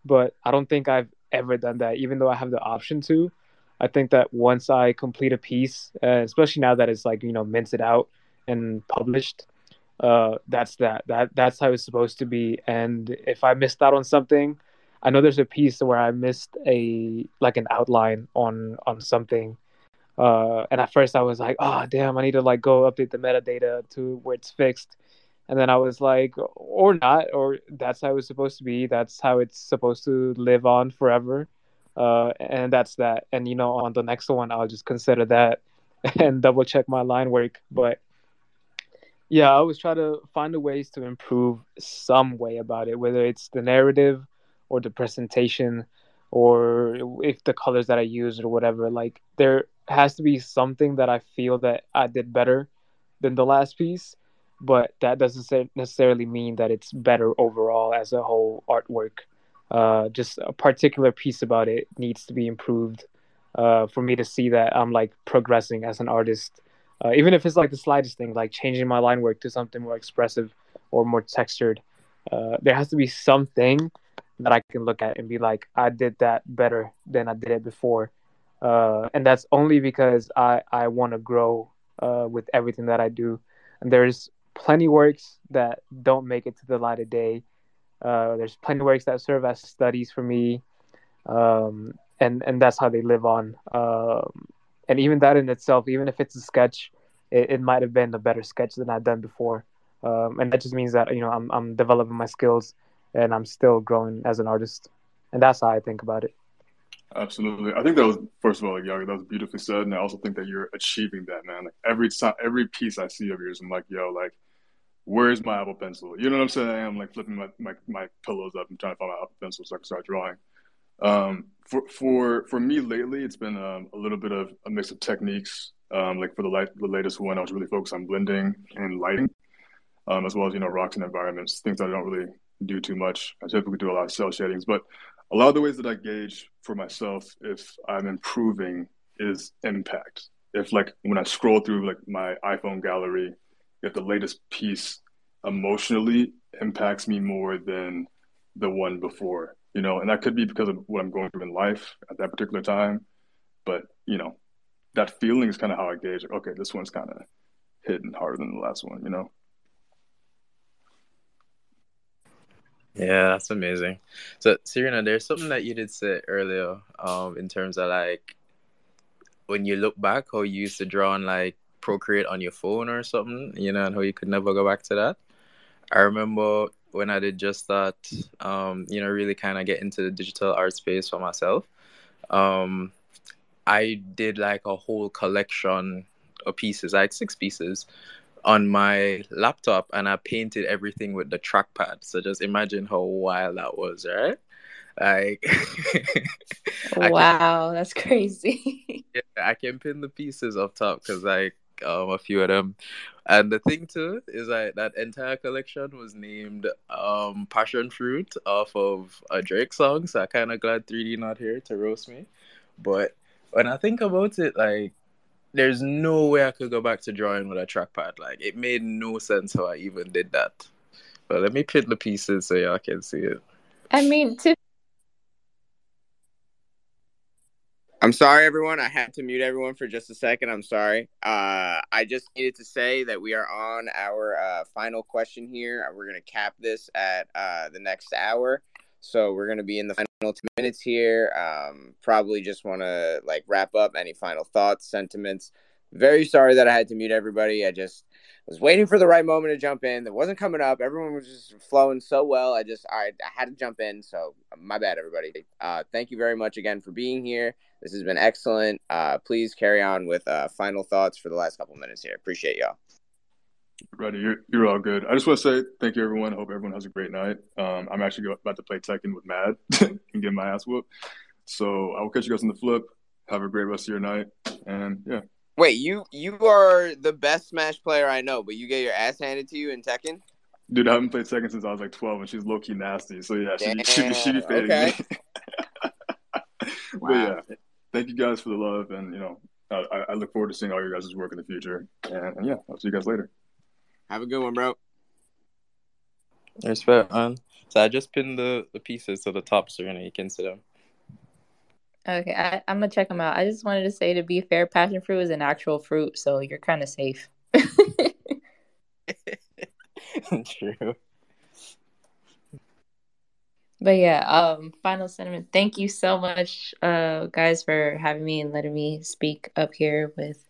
But I don't think I've ever done that, even though I have the option to. I think that once I complete a piece, uh, especially now that it's like you know minted out and published, uh, that's that. That that's how it's supposed to be. And if I missed out on something, I know there's a piece where I missed a like an outline on on something. Uh, and at first I was like, oh damn, I need to like go update the metadata to where it's fixed. And then I was like, or not, or that's how it's supposed to be. That's how it's supposed to live on forever. Uh, and that's that. And you know, on the next one, I'll just consider that and double check my line work. But yeah, I always try to find the ways to improve some way about it, whether it's the narrative or the presentation or if the colors that I use or whatever. Like there has to be something that I feel that I did better than the last piece, but that doesn't necessarily mean that it's better overall as a whole artwork. Uh, just a particular piece about it needs to be improved uh, for me to see that I'm like progressing as an artist. Uh, even if it's like the slightest thing, like changing my line work to something more expressive or more textured, uh, there has to be something that I can look at and be like, I did that better than I did it before. Uh, and that's only because I, I want to grow uh, with everything that I do. And there's plenty works that don't make it to the light of day. Uh, there's plenty works that serve as studies for me. Um, and, and that's how they live on. Um, and even that in itself, even if it's a sketch, it, it might have been a better sketch than I've done before. Um, and that just means that, you know, I'm, I'm developing my skills and I'm still growing as an artist. And that's how I think about it. Absolutely. I think that was first of all, like Yaga, that was beautifully said, and I also think that you're achieving that, man. Like every time, every piece I see of yours, I'm like, yo, like, where's my Apple Pencil? You know what I'm saying? I'm like flipping my, my, my pillows up and trying to find my Apple Pencil so I can start drawing. Um, for for for me lately, it's been um, a little bit of a mix of techniques. Um, like for the light, the latest one, I was really focused on blending and lighting, um, as well as you know rocks and environments, things that I don't really do too much. I typically do a lot of cel shadings, but a lot of the ways that I gauge for myself if I'm improving is impact. If like when I scroll through like my iPhone gallery, if the latest piece emotionally impacts me more than the one before, you know, and that could be because of what I'm going through in life at that particular time. But you know, that feeling is kind of how I gauge. Like, okay, this one's kind of hitting harder than the last one, you know. Yeah, that's amazing. So, Serena, there's something that you did say earlier, um, in terms of like when you look back, how you used to draw and like Procreate on your phone or something, you know, and how you could never go back to that. I remember when I did just that, um, you know, really kind of get into the digital art space for myself. Um, I did like a whole collection of pieces, like six pieces, on my laptop, and I painted everything with the trackpad. So just imagine how wild that was, right? Like, I can, Wow, that's crazy. yeah, I can pin the pieces up top because like um a few of them, and the thing too is like that entire collection was named um Passion Fruit off of a Drake song. So I kind of glad 3D not here to roast me, but when I think about it, like there's no way I could go back to drawing with a trackpad. Like it made no sense how I even did that. But let me pin the pieces so y'all can see it. I mean, to I'm sorry, everyone. I had to mute everyone for just a second. I'm sorry. Uh, I just needed to say that we are on our uh, final question here. We're going to cap this at uh, the next hour. So we're going to be in the final two minutes here. Um, probably just want to like wrap up any final thoughts, sentiments. Very sorry that I had to mute everybody. I just was waiting for the right moment to jump in. That wasn't coming up. Everyone was just flowing so well. I just I, I had to jump in. So my bad, everybody. Uh, thank you very much again for being here. This has been excellent. Uh, please carry on with uh, final thoughts for the last couple minutes here. Appreciate y'all. Ready, you're, you're all good. I just want to say thank you, everyone. Hope everyone has a great night. Um, I'm actually about to play Tekken with Mad and get my ass whooped. So I will catch you guys on the flip. Have a great rest of your night. And yeah. Wait, you you are the best Smash player I know, but you get your ass handed to you in Tekken. Dude, I haven't played Tekken since I was like 12, and she's low key nasty. So yeah, she she be, she be fading okay. me. but Wow. yeah, thank you guys for the love, and you know, I, I- I look forward to seeing all your guys' work in the future. And, and yeah, I'll see you guys later. Have a good one, bro. Respect, man. So I just pinned the, the pieces to the tops top, so you can see them. okay, I, I'm gonna check them out. I just wanted to say, to be fair, passion fruit is an actual fruit, so you're kind of safe. True. But yeah, um, final sentiment. Thank you so much, uh, guys, for having me and letting me speak up here with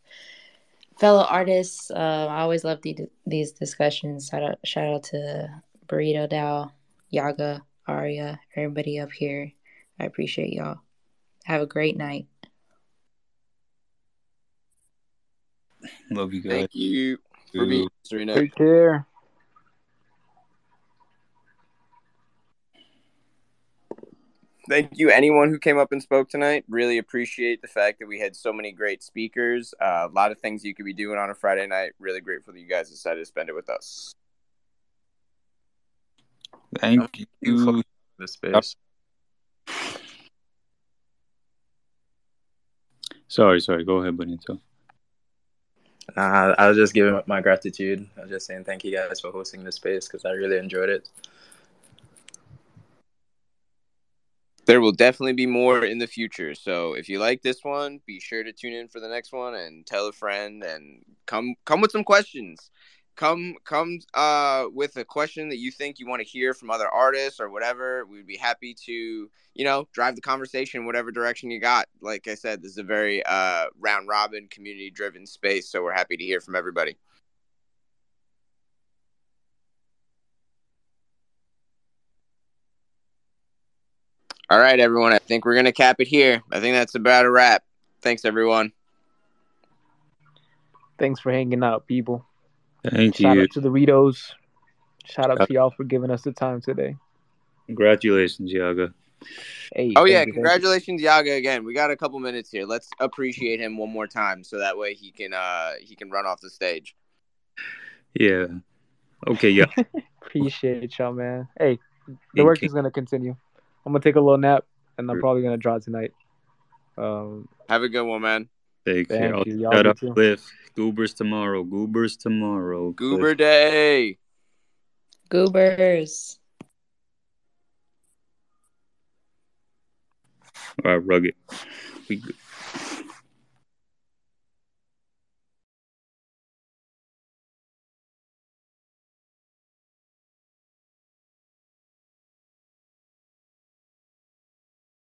fellow artists. Um, I always love the, these discussions. Shout out, shout out to Burrito DAO, Yaga, Aria, everybody up here. I appreciate y'all. Have a great night. Love you guys. Thank you for being Serena. Take care. Thank you, anyone who came up and spoke tonight. Really appreciate the fact that we had so many great speakers. Uh, a lot of things you could be doing on a Friday night. Really grateful that you guys decided to spend it with us. Thank you you. for the space. Sorry, sorry. Go ahead, Benito. Nah, I was just giving my gratitude. I was just saying thank you guys for hosting this space because I really enjoyed it. There will definitely be more in the future. So if you like this one, be sure to tune in for the next one and tell a friend and come come with some questions. Come come uh with a question that you think you want to hear from other artists or whatever. We'd be happy to, you know, drive the conversation whatever direction you got. Like I said, this is a very uh round robin community driven space, so we're happy to hear from everybody. All right, everyone. I think we're gonna cap it here. I think that's about a wrap. Thanks, everyone. Thanks for hanging out, people. Thank Shout you. out to the Ritos. Shout out to y'all for giving us the time today. Congratulations, Yaga. Hey, Oh yeah, thank you, congratulations, Yaga. Again, we got a couple minutes here. Let's appreciate him one more time, so that way he can uh he can run off the stage. Yeah. Okay, yeah. Appreciate y'all, man. Hey, the Thank work you. is gonna continue. I'm gonna take a little nap, and I'm probably gonna draw tonight. Um, Have a good one, man. Take care. Thank I'll you. Y'all shout out too. Cliff. Goobers tomorrow. Goobers tomorrow. Goober Cliff. Day. Goobers. All right, rugged. We good.